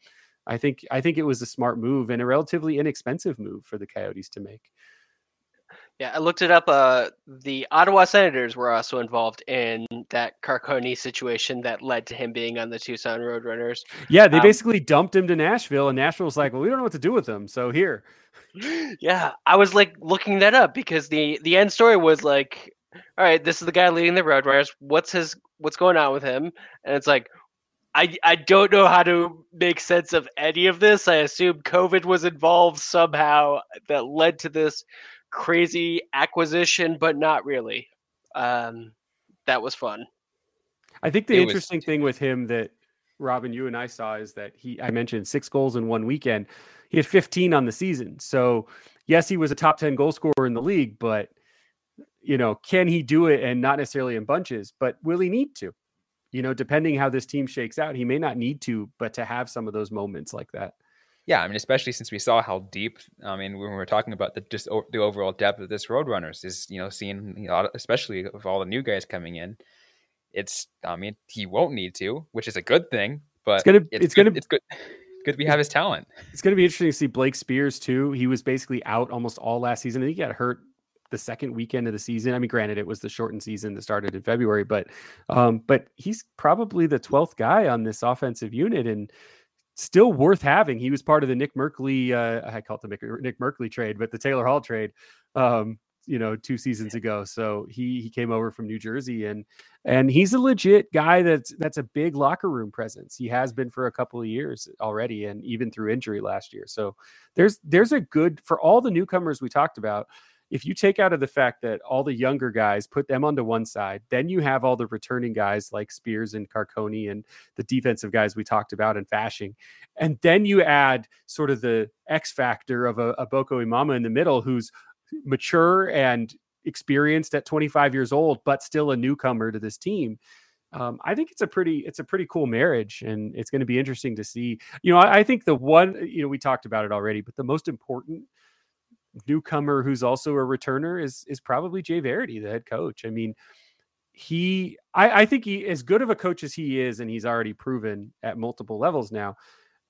I think I think it was a smart move and a relatively inexpensive move for the Coyotes to make. Yeah, I looked it up. Uh, the Ottawa Senators were also involved in that Carcone situation that led to him being on the Tucson Roadrunners. Yeah, they um, basically dumped him to Nashville, and Nashville was like, "Well, we don't know what to do with him, so here." Yeah, I was like looking that up because the the end story was like, "All right, this is the guy leading the Roadrunners. What's his what's going on with him?" And it's like, I I don't know how to make sense of any of this. I assume COVID was involved somehow that led to this crazy acquisition, but not really. Um, that was fun. I think the it interesting was... thing with him that Robin, you and I saw is that he, I mentioned six goals in one weekend. He had 15 on the season. So, yes, he was a top 10 goal scorer in the league, but, you know, can he do it and not necessarily in bunches, but will he need to? You know, depending how this team shakes out, he may not need to, but to have some of those moments like that. Yeah, I mean, especially since we saw how deep. I mean, when we were talking about the just the overall depth of this Roadrunners is, you know, seeing, you know, especially with all the new guys coming in, it's. I mean, he won't need to, which is a good thing. But it's gonna, it's, it's good, gonna, it's good. Good to have his talent. It's going to be interesting to see Blake Speers too. He was basically out almost all last season. I think he got hurt the second weekend of the season. I mean, granted, it was the shortened season that started in February, but um, but he's probably the twelfth guy on this offensive unit, and still worth having. He was part of the Nick Merkley, uh, I call it the Nick Merkley trade, but the Taylor Hall trade, um, you know, two seasons ago. So he he came over from New Jersey and and he's a legit guy that's that's a big locker room presence. He has been for a couple of years already, and even through injury last year. So there's there's a good for all the newcomers we talked about if you take out of the fact that all the younger guys put them onto one side, then you have all the returning guys like Speers and Carcone and the defensive guys we talked about and Fasching. And then you add sort of the X factor of a, a Boko Imama in the middle who's mature and experienced at 25 years old, but still a newcomer to this team. Um, I think it's a pretty it's a pretty cool marriage, and it's going to be interesting to see. You know, I, I think the one you know we talked about it already, but the most important newcomer who's also a returner is is probably Jay Varady, the head coach. I mean, he I, I think he as good of a coach as he is, and he's already proven at multiple levels now.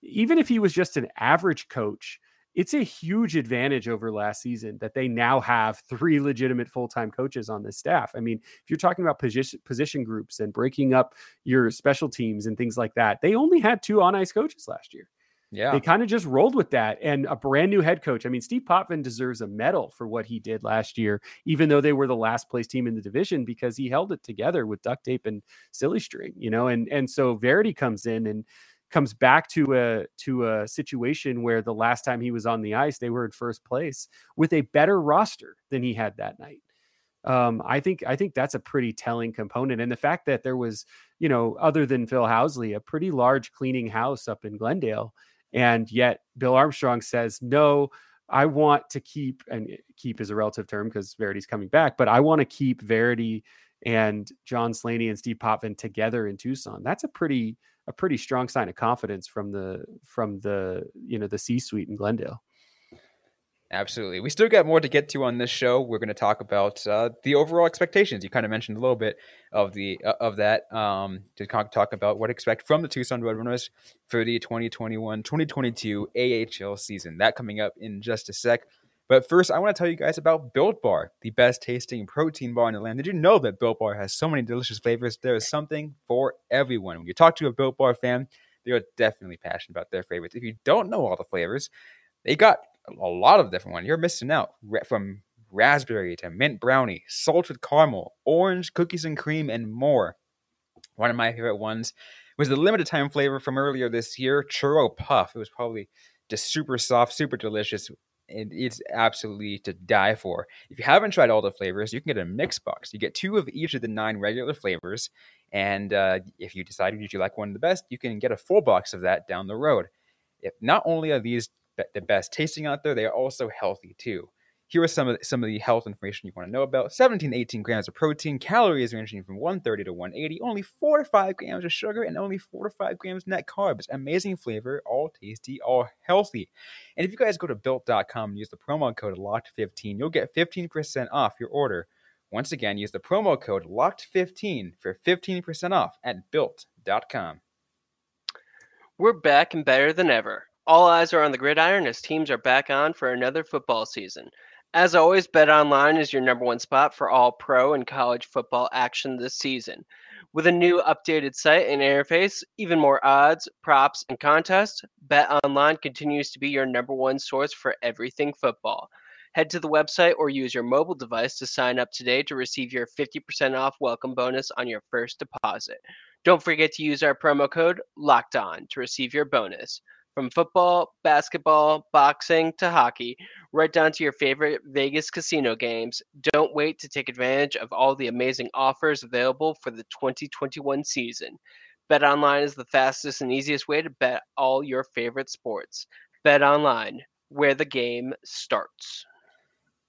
Even if he was just an average coach, it's a huge advantage over last season that they now have three legitimate full-time coaches on this staff. I mean, if you're talking about position position groups and breaking up your special teams and things like that, they only had two on ice coaches last year. Yeah. They kind of just rolled with that. And a brand new head coach. I mean, Steve Potvin deserves a medal for what he did last year, even though they were the last place team in the division because he held it together with duct tape and silly string, you know. And and so Varady comes in and comes back to a to a situation where the last time he was on the ice, they were in first place with a better roster than he had that night. Um, I think I think that's a pretty telling component, and the fact that there was, you know, other than Phil Housley, a pretty large cleaning house up in Glendale, and yet Bill Armstrong says no. I want to keep and eh, keep is a relative term because Varady's coming back, but I want to keep Verity and John Slaney and Steve Potvin together in Tucson. That's a pretty a pretty strong sign of confidence from the from the you know the C suite in Glendale. Absolutely. We still got more to get to on this show. We're going to talk about uh, the overall expectations. You kind of mentioned a little bit of the uh, of that um, to talk about what to expect from the Tucson Roadrunners for the 2021-2022 AHL season. That coming up in just a sec. But first, I want to tell you guys about Built Bar, the best tasting protein bar in the land. Did you know that Built Bar has so many delicious flavors? There is something for everyone. When you talk to a Built Bar fan, they are definitely passionate about their favorites. If you don't know all the flavors, they got a lot of different ones. You're missing out from raspberry to mint brownie, salted caramel, orange, cookies and cream, and more. One of my favorite ones was the limited time flavor from earlier this year, churro puff. It was probably just super soft, super delicious. And it's absolutely to die for. If you haven't tried all the flavors, you can get a mix box. You get two of each of the nine regular flavors, and uh, if you decide you like one of the best, you can get a full box of that down the road. If not only are these the best tasting out there. They are also healthy too. Here are some of the, some of the health information you want to know about. 17 18 grams of protein, calories ranging from 130 to 180, only 4 to 5 grams of sugar, and only 4 to 5 grams net carbs. Amazing flavor, all tasty, all healthy. And if you guys go to built.com and use the promo code LOCKED15, you'll get 15% off your order. Once again, use the promo code LOCKED15 for 15% off at built.com. We're back and better than ever. All eyes are on the gridiron as teams are back on for another football season. As always, Bet Online is your number one spot for all pro and college football action this season. With a new updated site and interface, even more odds, props, and contests, Bet Online continues to be your number one source for everything football. Head to the website or use your mobile device to sign up today to receive your 50% off welcome bonus on your first deposit. Don't forget to use our promo code LOCKED ON to receive your bonus. From football, basketball, boxing to hockey, right down to your favorite Vegas casino games, don't wait to take advantage of all the amazing offers available for the 2021 season. Bet online is the fastest and easiest way to bet all your favorite sports. Bet online, where the game starts.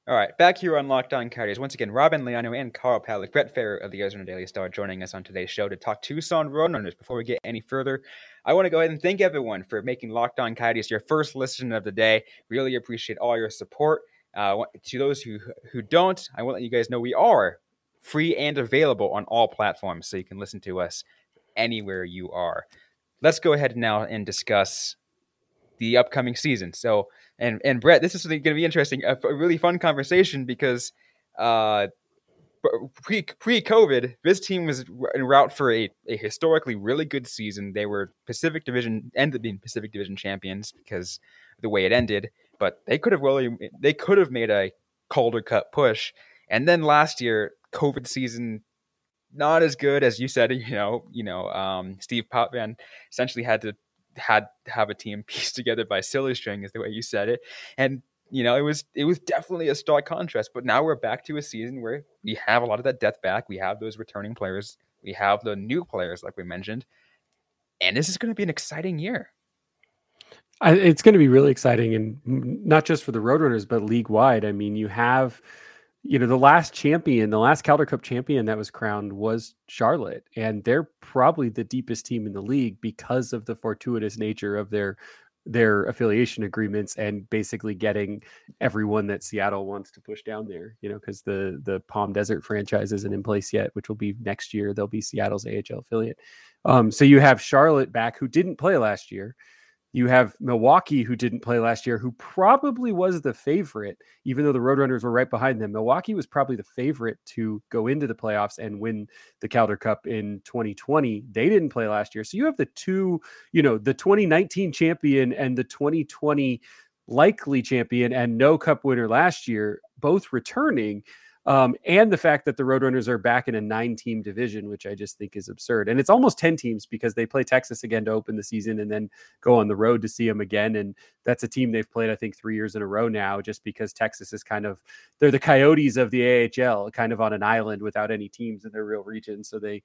All right, back here on Locked On Coyotes. Once again, Robin Leano and Carl Pavlik, Brett Fera of the Arizona Daily Star joining us on today's show to talk Tucson Roadrunners. Before we get any further, I want to go ahead and thank everyone for making Locked On Coyotes your first listen of the day. Really appreciate all your support. Uh, to those who who don't, I want to let you guys know we are free and available on all platforms, so you can listen to us anywhere you are. Let's go ahead now and discuss the upcoming season. So and and Brett, this is going to be interesting, a, a, really fun conversation because uh, pre pre COVID, this team was en route for a, a historically really good season. They were Pacific Division ended up being Pacific Division champions because the way it ended, but they could have really they could have made a Calder Cup push. And then last year, COVID season not as good as you said. You know, you know, um, Steve Potvin essentially had to had have a team pieced together by silly string is the way you said it. And you know it was it was definitely a stark contrast but now we're back to a season where we have a lot of that depth back. We have those returning players. We have the new players like we mentioned. And this is going to be an exciting year. I, it's going to be really exciting and not just for the roadrunners but league wide i mean you have you know, the last champion, the last Calder Cup champion that was crowned was Charlotte, and they're probably the deepest team in the league because of the fortuitous nature of their their affiliation agreements and basically getting everyone that Seattle wants to push down there, you know, because the the Palm Desert franchise isn't in place yet, which will be next year. They'll be Seattle's AHL affiliate. Um, so you have Charlotte back, who didn't play last year. You have Milwaukee, who didn't play last year, who probably was the favorite, even though the Roadrunners were right behind them. Milwaukee was probably the favorite to go into the playoffs and win the Calder Cup in 2020. They didn't play last year. So you have the two, you know, the 2019 champion and the 2020 likely champion and no cup winner last year, both returning. Um, and the fact that the Roadrunners are back in a nine team division, which I just think is absurd. And it's almost 10 teams because they play Texas again to open the season and then go on the road to see them again. And that's a team they've played, I think, three years in a row now, just because Texas is kind of, they're the Coyotes of the AHL, kind of on an island without any teams in their real region. So they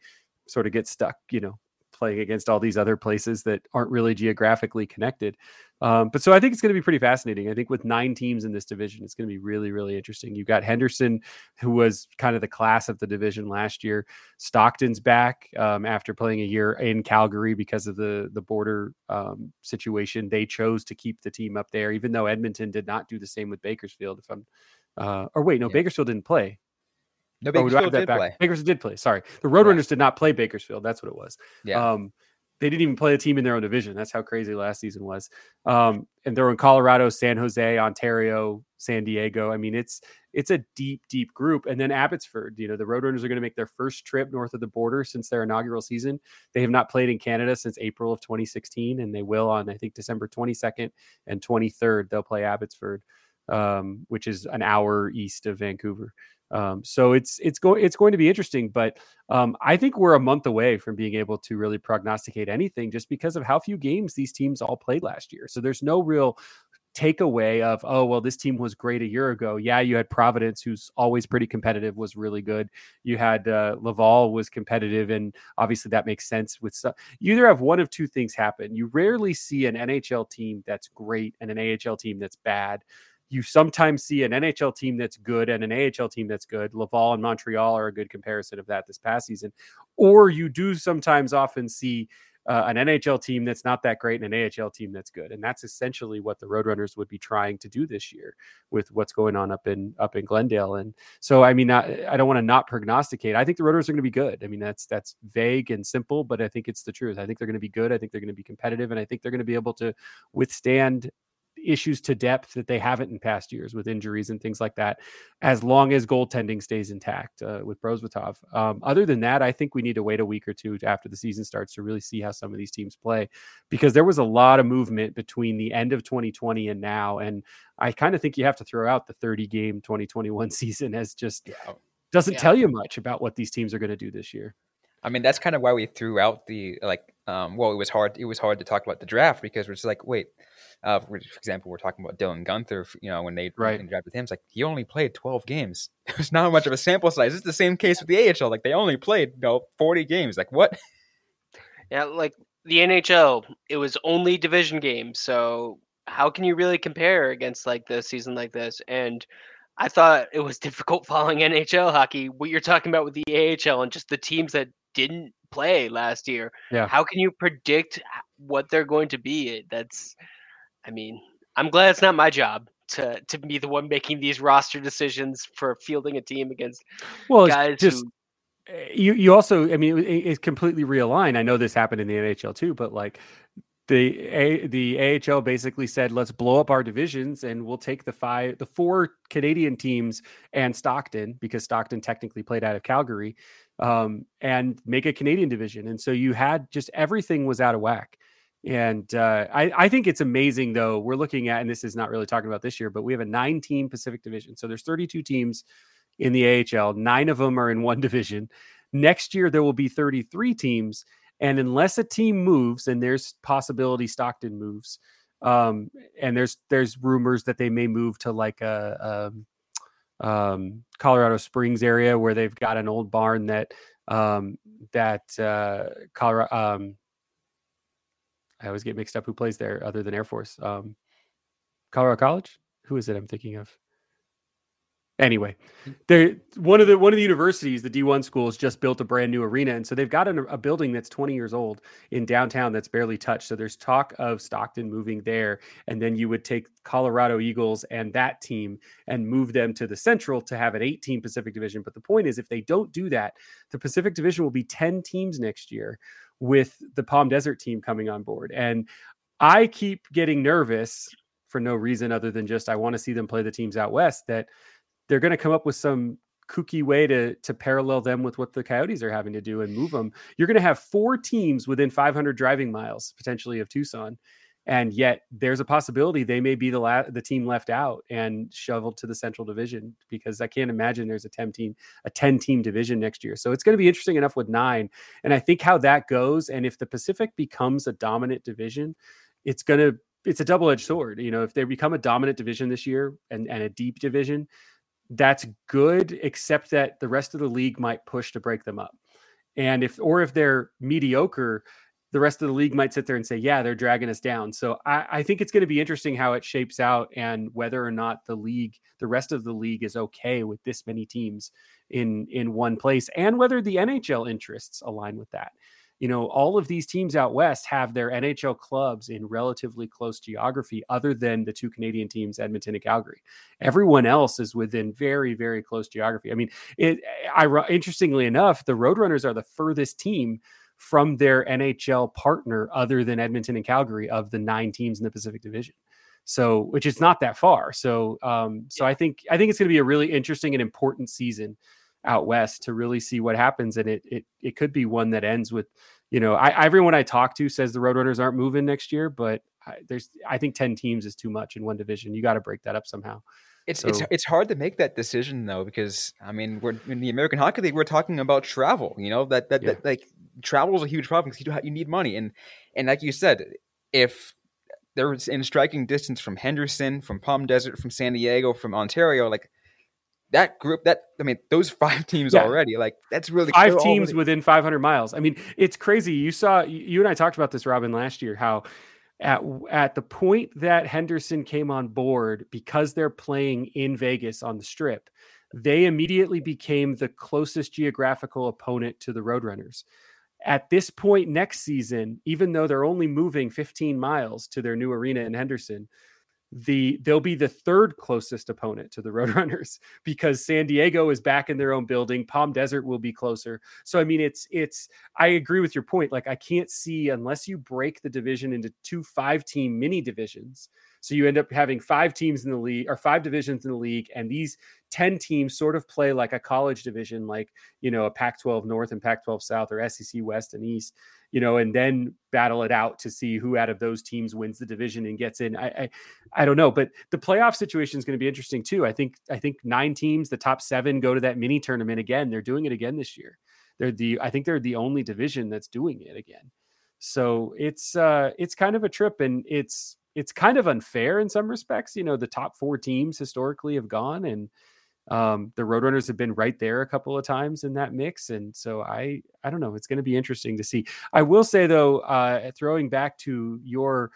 sort of get stuck, you know, playing against all these other places that aren't really geographically connected. Um, but so I think it's going to be pretty fascinating. I think with nine teams in this division, it's going to be really, really interesting. You've got Henderson, who was kind of the class of the division last year. Stockton's back um, after playing a year in Calgary because of the the border um, situation. They chose to keep the team up there, even though Edmonton did not do the same with Bakersfield. If I'm, uh, or wait, no, yeah. Bakersfield didn't play. No, Bakersfield did back. play. Bakersfield did play. Sorry, the Roadrunners yeah. did not play Bakersfield. That's what it was. Yeah. Um, they didn't even play a team in their own division. That's how crazy last season was. Um, and they're in Colorado, San Jose, Ontario, San Diego. I mean, it's it's a deep, deep group. And then Abbotsford, you know, the Roadrunners are going to make their first trip north of the border since their inaugural season. They have not played in Canada since April of 2016, and they will on I think December 22nd and 23rd. They'll play Abbotsford, um, which is an hour east of Vancouver. Um, so it's it's going it's going to be interesting, but um, I think we're a month away from being able to really prognosticate anything, just because of how few games these teams all played last year. So there's no real takeaway of oh well this team was great a year ago. Yeah you had providence who's always pretty competitive was really good. You had uh, laval was competitive and obviously that makes sense with you either have one of two things happen. You rarely see an nhl team that's great and an ahl team that's bad you sometimes see an NHL team that's good and an AHL team that's good. Laval and Montreal are a good comparison of that this past season. Or you do sometimes often see uh, an NHL team that's not that great and an AHL team that's good, and that's essentially what the Roadrunners would be trying to do this year with what's going on up in up in Glendale. And so, I mean, I, I don't want to not prognosticate. I think the Roadrunners are going to be good. I mean, that's that's vague and simple, but I think it's the truth. I think they're going to be good. I think they're going to be competitive, and I think they're going to be able to withstand issues to depth that they haven't in past years with injuries and things like that, as long as goaltending stays intact uh, with Prosvetov. Um, other than that, I think we need to wait a week or two after the season starts to really see how some of these teams play, because there was a lot of movement between the end of 2020 and now, and I kind of think you have to throw out the 30 game 2021 season as just doesn't yeah. tell you much about what these teams are going to do this year. I mean, that's kind of why we threw out the like. Um, well, it was hard. It was hard to talk about the draft because we're just like, wait, uh, for example, we're talking about Dylan Guenther. You know, when they right. drafted him, it's like he only played 12 games. There's not much of a sample size. It's the same case with the AHL. Like they only played you know 40 games. Like what? Yeah, like the NHL, it was only division games. So how can you really compare against like the season like this? And I thought it was difficult following NHL hockey. What you're talking about with the AHL and just the teams that didn't play last year. Yeah. How can you predict what they're going to be? That's I mean, I'm glad it's not my job to to be the one making these roster decisions for fielding a team against well, guys just, who eh, you you also I mean it, it's completely realigned. I know this happened in the NHL too, but like the a, the AHL basically said let's blow up our divisions and we'll take the five the four Canadian teams and Stockton because Stockton technically played out of Calgary um, and make a Canadian division and so you had just everything was out of whack and uh, I, I think it's amazing, though. We're looking at, and this is not really talking about this year, but we have a nine team Pacific Division. So there's 32 teams in the AHL, nine of them are in one division. Next year, there will be 33 teams. And unless a team moves, and there's possibility Stockton moves, um, and there's there's rumors that they may move to like a, a um, Colorado Springs area where they've got an old barn that um, that uh, Colorado um, I always get mixed up who plays there other than Air Force. Um, Colorado College. Who is it? I'm thinking of. Anyway, they one of the one of the universities, the D1 schools, just built a brand new arena, and so they've got an, a building that's 20 years old in downtown that's barely touched. So there's talk of Stockton moving there, and then you would take Colorado Eagles and that team and move them to the Central to have an 18 Pacific Division. But the point is, if they don't do that, the Pacific Division will be 10 teams next year, with the Palm Desert team coming on board. And I keep getting nervous for no reason other than just I want to see them play the teams out west that they're going to come up with some kooky way to to parallel them with what the Coyotes are having to do and move them. You're going to have four teams within 500 driving miles potentially of Tucson, and yet there's a possibility they may be the la- the team left out and shoveled to the Central Division because I can't imagine there's a 10 team a 10 team division next year. So it's going to be interesting enough with nine, and I think how that goes, and if the Pacific becomes a dominant division, it's going to it's a double edged sword. You know, if they become a dominant division this year and and a deep division that's good, except that the rest of the league might push to break them up. And if, or if they're mediocre, the rest of the league might sit there and say, yeah, they're dragging us down. So I, I think it's going to be interesting how it shapes out and whether or not the league, the rest of the league is okay with this many teams in, in one place and whether the NHL interests align with that you know, all of these teams out west have their NHL clubs in relatively close geography, other than the two Canadian teams, Edmonton and Calgary. Everyone else is within very, very close geography. I mean, it. I interestingly enough, the Roadrunners are the furthest team from their NHL partner, other than Edmonton and Calgary, of the nine teams in the Pacific Division. So, which is not that far. So, um, so I think I think it's going to be a really interesting and important season out west to really see what happens. And it it it could be one that ends with, you know, I everyone I talk to says the Roadrunners aren't moving next year, but I, there's I think ten teams is too much in one division. You got to break that up somehow. It's so, it's it's hard to make that decision though because I mean we're in the American Hockey League we're talking about travel. You know that that, yeah. that like travel is a huge problem because you do you need money and and like you said if they're in striking distance from Henderson, from Palm Desert, from San Diego, from Ontario, like that group that I mean those five teams yeah. already like that's really five teams within 500 miles. I mean it's crazy. You saw you and I talked about this Robin last year how at at the point that Henderson came on board because they're playing in Vegas on the strip they immediately became the closest geographical opponent to the Roadrunners. At this point next season, even though they're only moving 15 miles to their new arena in Henderson, the they'll be the third closest opponent to the Roadrunners because San Diego is back in their own building. Palm Desert will be closer. So I mean, it's it's. I agree with your point. Like I can't see unless you break the division into two five team mini divisions so you end up having five teams in the league or five divisions in the league, and these 10 teams sort of play like a college division, like, you know, a Pac 12 North and Pac 12 South or SEC West and East, you know, and then battle it out to see who out of those teams wins the division and gets in. I, I, I don't know, but the playoff situation is going to be interesting too. I think, I think nine teams, the top seven go to that mini tournament again. They're doing it again this year. They're the, I think they're the only division that's doing it again. So it's, uh, it's kind of a trip and it's, it's kind of unfair in some respects. You know, the top four teams historically have gone, and um, the Roadrunners have been right there a couple of times in that mix. And so I, I don't know. It's going to be interesting to see. I will say though, uh, throwing back to your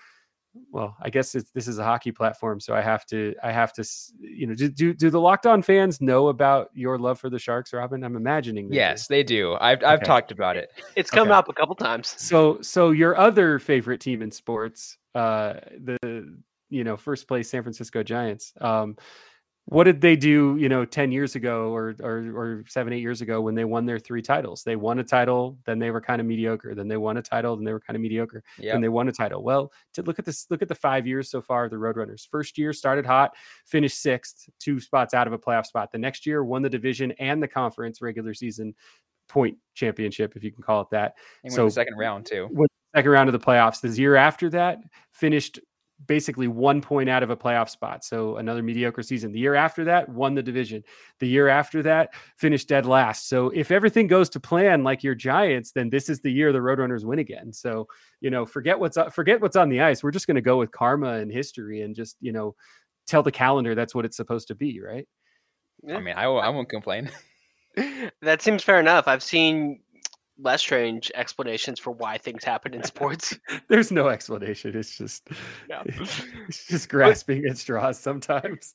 well, I guess this is a hockey platform, so I have to, I have to, you know, do, do, do the Locked On fans know about your love for the Sharks, Robin? I'm imagining. They yes, do. they do. I've, I've talked about it. It's come okay. up a couple times. So, so your other favorite team in sports, uh, the, you know, first place San Francisco Giants. Um, what did they do you know 10 years ago or, or or 7 8 years ago when they won their three titles? They won a title then they were kind of mediocre then they won a title then they were kind of mediocre yep. and they won a title. Well to look at this look at the 5 years so far of the roadrunners. First year started hot finished 6th two spots out of a playoff spot. The next year won the division and the conference regular season point championship if you can call it that. And so second round too second round of the playoffs the year after that finished basically one point out of a playoff spot. So another mediocre season. The year after that, won the division. The year after that, finished dead last. So if everything goes to plan like your Giants, then this is the year the Roadrunners win again. So you know, forget what's forget what's on the ice. We're just going to go with karma and history and just you know tell the calendar that's what it's supposed to be, right? Yeah. I mean, I, I won't complain. that seems fair enough. I've seen less strange explanations for why things happen in sports. There's no explanation. It's just yeah. it's just grasping but, at straws sometimes.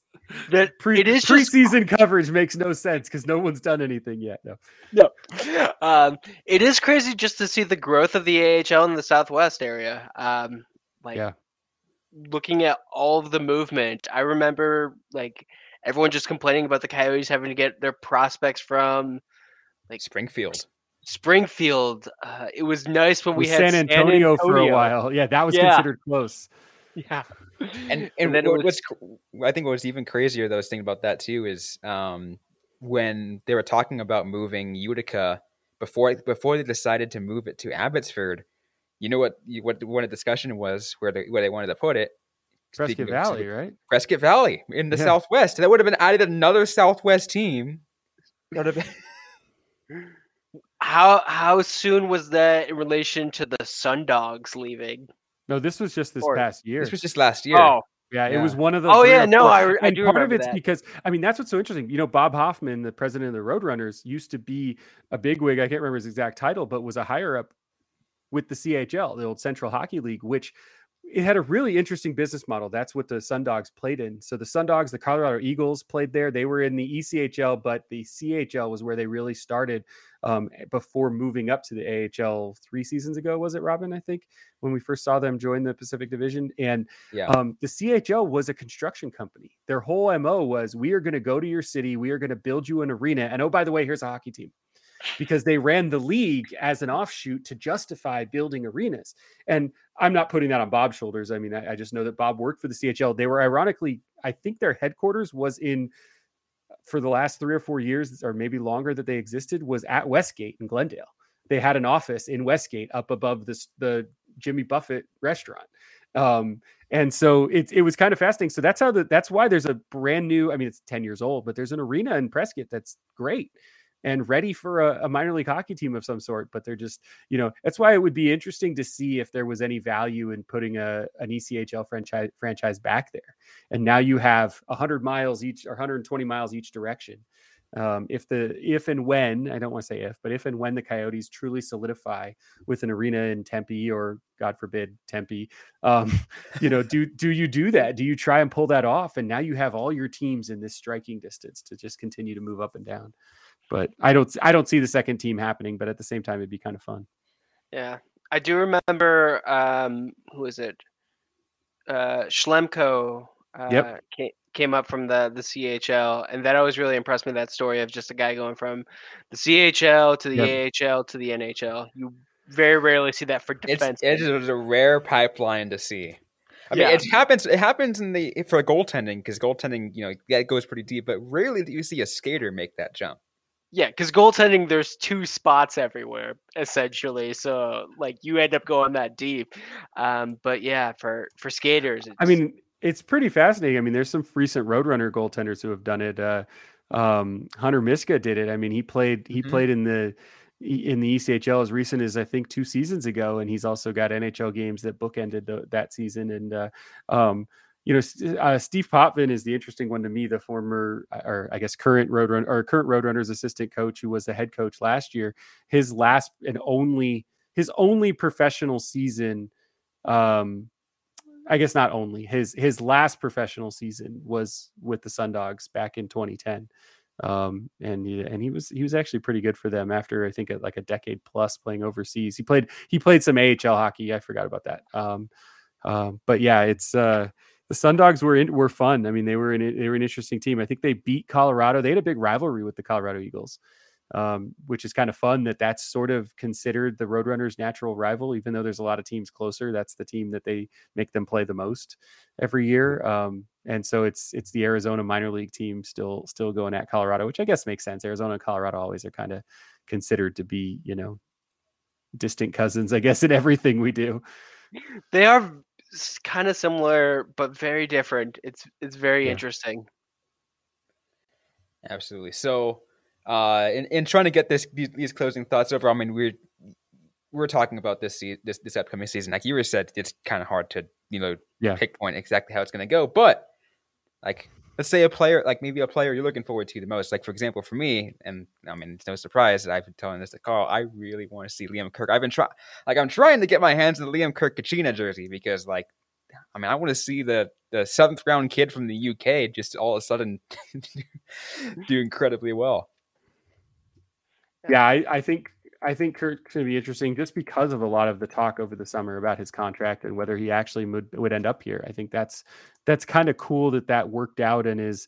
That Pre, it is preseason just, coverage makes no sense because no one's done anything yet. No, no. Um, it is crazy just to see the growth of the AHL in the Southwest area. Um, like, yeah. looking at all of the movement, I remember like everyone just complaining about the Coyotes having to get their prospects from like Springfield Springfield. Uh, it was nice when we had San Antonio, for a while. Yeah, that was Yeah. considered close. Yeah. and And and, then it what- was- what's I think what was even crazier though I was thinking about that too is um, when they were talking about moving Utica before before they decided to move it to Abbotsford. You know what? You, what one the discussion was where they where they wanted to put it. Prescott Speaking of- Valley, right? Prescott Valley in the Yeah. Southwest. That would have been added another Southwest team. That would have been How how soon was that in relation to the Sundogs leaving? No, this was just this Or- past year. this was just last year. Oh, Yeah, it was one of the. Oh yeah, no. I I And do part of it's that. because I mean that's what's so interesting. You know, Bob Hoffman, the president of the Roadrunners, used to be a bigwig. I can't remember his exact title, but was a higher up with the CHL, the old Central Hockey League, which it had a really interesting business model. That's what the Sundogs played in. So the Sundogs, the Colorado Eagles played there. They were in the ECHL, but the CHL was where they really started um, before moving up to the AHL three seasons ago. Was it Robin? I think when we first saw them join the Pacific Division, and Yeah. um, the CHL was a construction company. Their whole MO was we are going to go to your city, we are going to build you an arena. And oh, by the way, here's a hockey team because they ran the league as an offshoot to justify building arenas. And I'm not putting that on Bob's shoulders. I mean, I, I just know that Bob worked for the CHL. They were ironically, I think their headquarters was in for the last three or four years, or maybe longer that they existed, was at Westgate in Glendale. They had an office in Westgate up above this the Jimmy Buffett restaurant. Um, and so it, it was kind of fascinating. So that's how the that's why there's a brand new, I mean, it's 10 years old, but there's an arena in Prescott that's great and ready for a, a minor league hockey team of some sort. But they're just, you know, that's why it would be interesting to see if there was any value in putting a an ECHL franchise franchise back there. And now you have 100 miles each or 120 miles each direction. Um, if the if and when I don't want to say if, but if and when the Coyotes truly solidify with an arena in Tempe or God forbid Tempe, um, you know, do do you do that? Do you try and pull that off? And now you have all your teams in this striking distance to just continue to move up and down. But I don't I don't see the second team happening. But at the same time, it'd be kind of fun. yeah. I do remember. Um, who is it? Uh, Schlemko. Uh, Yep. Came, came up from the the CHL, and that always really impressed me. That story of just a guy going from the CHL to the Yep. AHL to the NHL. You very rarely see that for It's defense. it is a rare pipeline to see. I Yeah. mean, it happens. It happens in the for goaltending because goaltending, you know, that goes pretty deep. But rarely do you see a skater make that jump. Yeah, because goaltending, there's two spots everywhere essentially. So like you end up going that deep. Um, but yeah, for for skaters, I mean, it's pretty fascinating. I mean, there's some recent Roadrunner goaltenders who have done it. Uh, um, Hunter Miska did it. I mean, he played he Mhm. played in the in the ECHL as recent as I think two seasons ago, and he's also got NHL games that bookended the, that season. And uh, um, you know, uh, Steve Potvin is the interesting one to me, the former or I guess current Roadrunner or current Roadrunners assistant coach who was the head coach last year. His last and only his only professional season. Um, I guess not only his his last professional season was with the Sundogs back in 2010, um, and and he was he was actually pretty good for them after I think a, like a decade plus playing overseas. He played he played some AHL hockey. I forgot about that. Um, um, but yeah, it's uh, the Sundogs were in, were fun. I mean, they were in, they were an interesting team. I think they beat Colorado. They had a big rivalry with the Colorado Eagles um, which is kind of fun that that's sort of considered the Roadrunners' natural rival, even though there's a lot of teams closer. That's the team that they make them play the most every year. Um, and so it's it's the Arizona minor league team still still going at Colorado, which I guess makes sense. Arizona and Colorado always are kind of considered to be, you know, distant cousins, I guess, in everything we do. they are kind of similar but very different. It's it's very Yeah. interesting. Absolutely. So, uh, in, in trying to get this these, these closing thoughts over, I mean, we're we're talking about this se- this this upcoming season. Like you were said, it's kind of hard to you know Yeah. pick point exactly how it's going to go. But like, let's say a player, like maybe a player you're looking forward to the most. Like for example, for me, and I mean, it's no surprise that I've been telling this to Carl. I really want to see Liam Kirk. I've been trying, like, I'm trying to get my hands on the Liam Kirk Kachina jersey because, like, I mean, I want to see the the seventh round kid from the UK just all of a sudden do incredibly well. Yeah, I, I think I think Kirk's going to be interesting just because of a lot of the talk over the summer about his contract and whether he actually would would end up here. I think that's that's kind of cool that that worked out and is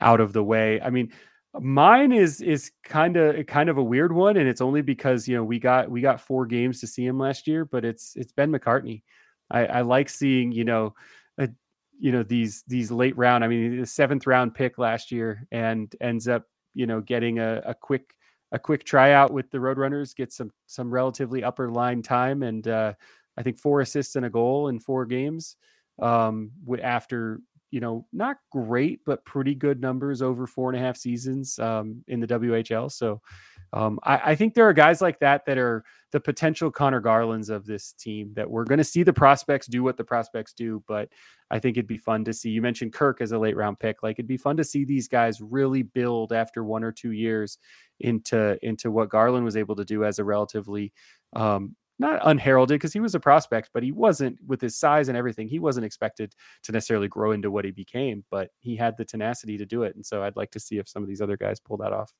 out of the way. I mean, Mine is is kind of kind of a weird one, and it's only because you know we got we got four games to see him last year, but it's it's Ben McCartney. I, I like seeing you know a, you know these these late round. I mean, the seventh round pick last year, and ends up you know getting a, a quick a quick tryout with the Roadrunners, get some some relatively upper line time, and uh, I think four assists and a goal in four games. Um, after you know not great but pretty good numbers over four and a half seasons um, in the WHL. So um, I, I, think there are guys like that that are the potential Connor Garlands of this team that we're going to see the prospects do what the prospects do. But I think it'd be fun to see. You mentioned Kirk as a late round pick. Like it'd be fun to see these guys really build after one or two years into into what Garland was able to do as a relatively um, not unheralded because he was a prospect, but he wasn't with his size and everything. He wasn't expected to necessarily grow into what he became, but he had the tenacity to do it. And so I'd like to see if some of these other guys pull that off.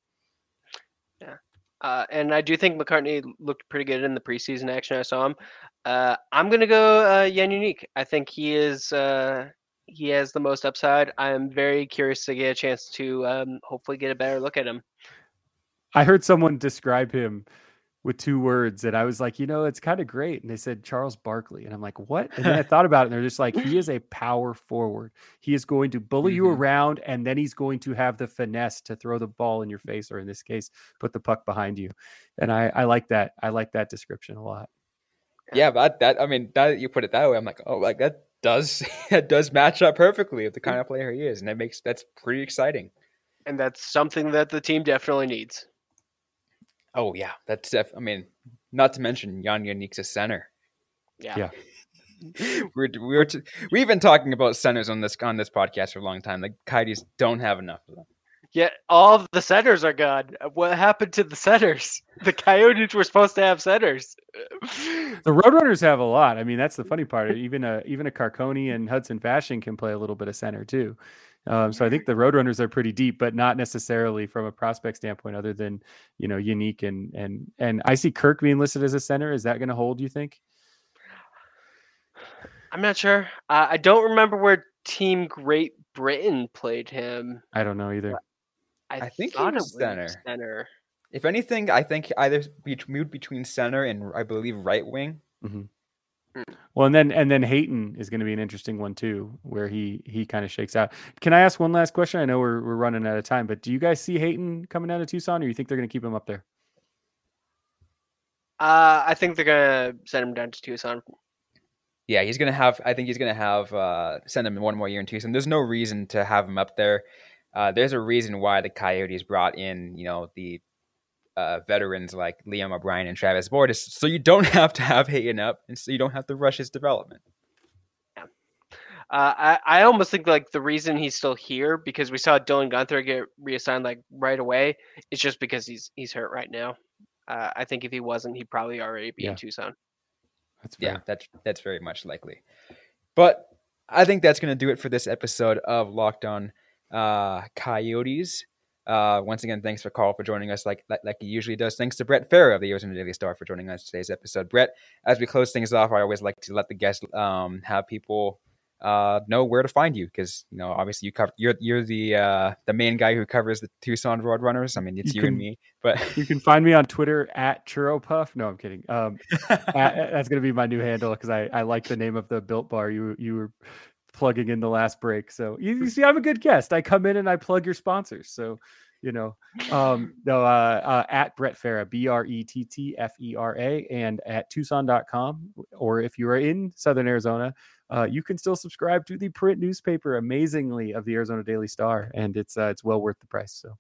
Yeah. Uh, and I do think McCartney looked pretty good in the preseason action I saw him. Uh, I'm gonna go uh, Jan Jeník. I think he is uh, he has the most upside. I'm very curious to get a chance to um, hopefully get a better look at him. I heard someone describe him with two words, and I was like, you know, it's kind of great. And they said Charles Barkley, and I'm like, what? And then I thought about it, and they're just like, he is a power forward. He is going to bully mm-hmm. you around, and then he's going to have the finesse to throw the ball in your face, or in this case, put the puck behind you. And I, I like that. I like that description a lot. Yeah, but that I mean, that you put it that way, I'm like, oh, like that does that does match up perfectly with the kind of player he is, and that makes that's pretty exciting. And that's something that the team definitely needs. Oh yeah, that's def- I mean, not to mention Jan Jeník's a center. Yeah. Yeah. we're we're t- we've been talking about centers on this on this podcast for a long time. The Coyotes don't have enough of them. Yeah, all of the centers are gone. What happened to the centers? The Coyotes were supposed to have centers. the Roadrunners have a lot. I mean, that's the funny part. Even a even a Carcone and Hudson Fasching can play a little bit of center too. Um, so I think the Roadrunners are pretty deep, but not necessarily from a prospect standpoint, other than you know unique and and and I see Kirk being listed as a center. Is that going to hold? You think? I'm not sure. Uh, I don't remember where Team Great Britain played him. I don't know either. I, I think he was center. center. If anything, I think either be- moved between center and I believe right wing. Mm-hmm. Well, and then and then Hayton is going to be an interesting one too, where he he kind of shakes out. Can I ask one last question? I know we're we're running out of time, but do you guys see Hayton coming down to Tucson, or you think they're going to keep him up there? Uh, I think they're going to send him down to Tucson. Yeah, he's going to have. I think he's going to have uh, send him one more year in Tucson. There's no reason to have him up there. Uh, there's a reason why the Coyotes brought in, you know, the uh, veterans like Liam O'Brien and Travis Boyd, so you don't have to have Hayton up, and so you don't have to rush his development. Yeah, uh, I I almost think like the reason he's still here because we saw Dylan Guenther get reassigned like right away is just because he's he's hurt right now. Uh, I think if he wasn't, he'd probably already be yeah. in Tucson. That's fair. yeah, that's that's very much likely. But I think that's going to do it for this episode of Locked On uh, Coyotes. Uh, once again, thanks for Carl for joining us like, like, like he usually does. Thanks to Brett Fera of the Arizona Daily Star for joining us today's episode. Brett, as we close things off, I always like to let the guests um, have people uh, know where to find you because you know obviously you cover you're you're the uh, the main guy who covers the Tucson Roadrunners. I mean it's you, you can, and me, but you can find me on Twitter at Churro Puff. No, I'm kidding. Um, at, that's gonna be my new handle because I I like the name of the Built Bar you you were plugging in the last break. So you, you, see, I'm a good guest. I come in and I plug your sponsors. So, you know, um, no, uh, uh, at Brett Fera, B R E T T F E R A, and at Tucson.com. Or if you are in Southern Arizona, uh, you can still subscribe to the print newspaper, amazingly, of the Arizona Daily Star, and it's uh, it's well worth the price. So.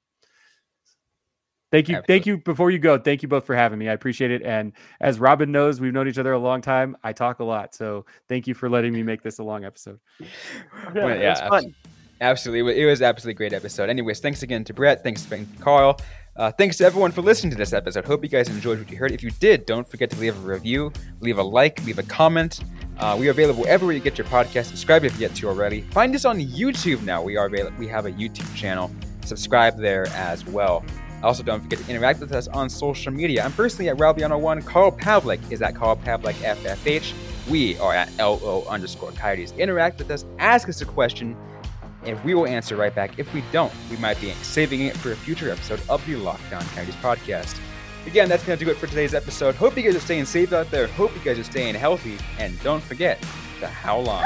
Thank you. Absolutely. Thank you. Before you go, thank you both for having me. I appreciate it. And as Robin knows, we've known each other a long time. I talk a lot. So thank you for letting me make this a long episode. Yeah, well, yeah fun. Absolutely. It was absolutely great episode. Anyways, thanks again to Brett. Thanks to Carl. Uh, thanks to everyone for listening to this episode. Hope you guys enjoyed what you heard. If you did, don't forget to leave a review, leave a like, leave a comment. Uh, we are available everywhere you get your podcast. Subscribe if you yet to already. Find us on YouTube now. We are available. We have a YouTube channel. Subscribe there as well. Also, don't forget to interact with us on social media. I'm personally at Ralbiano1. Carl Pavlik is at Carl Pavlik FFH. We are at LO underscore Coyotes. Interact with us, ask us a question, and we will answer right back. If we don't, we might be saving it for a future episode of the Locked On Coyotes podcast. Again, that's going to do it for today's episode. Hope you guys are staying safe out there. Hope you guys are staying healthy. And don't forget the howl on.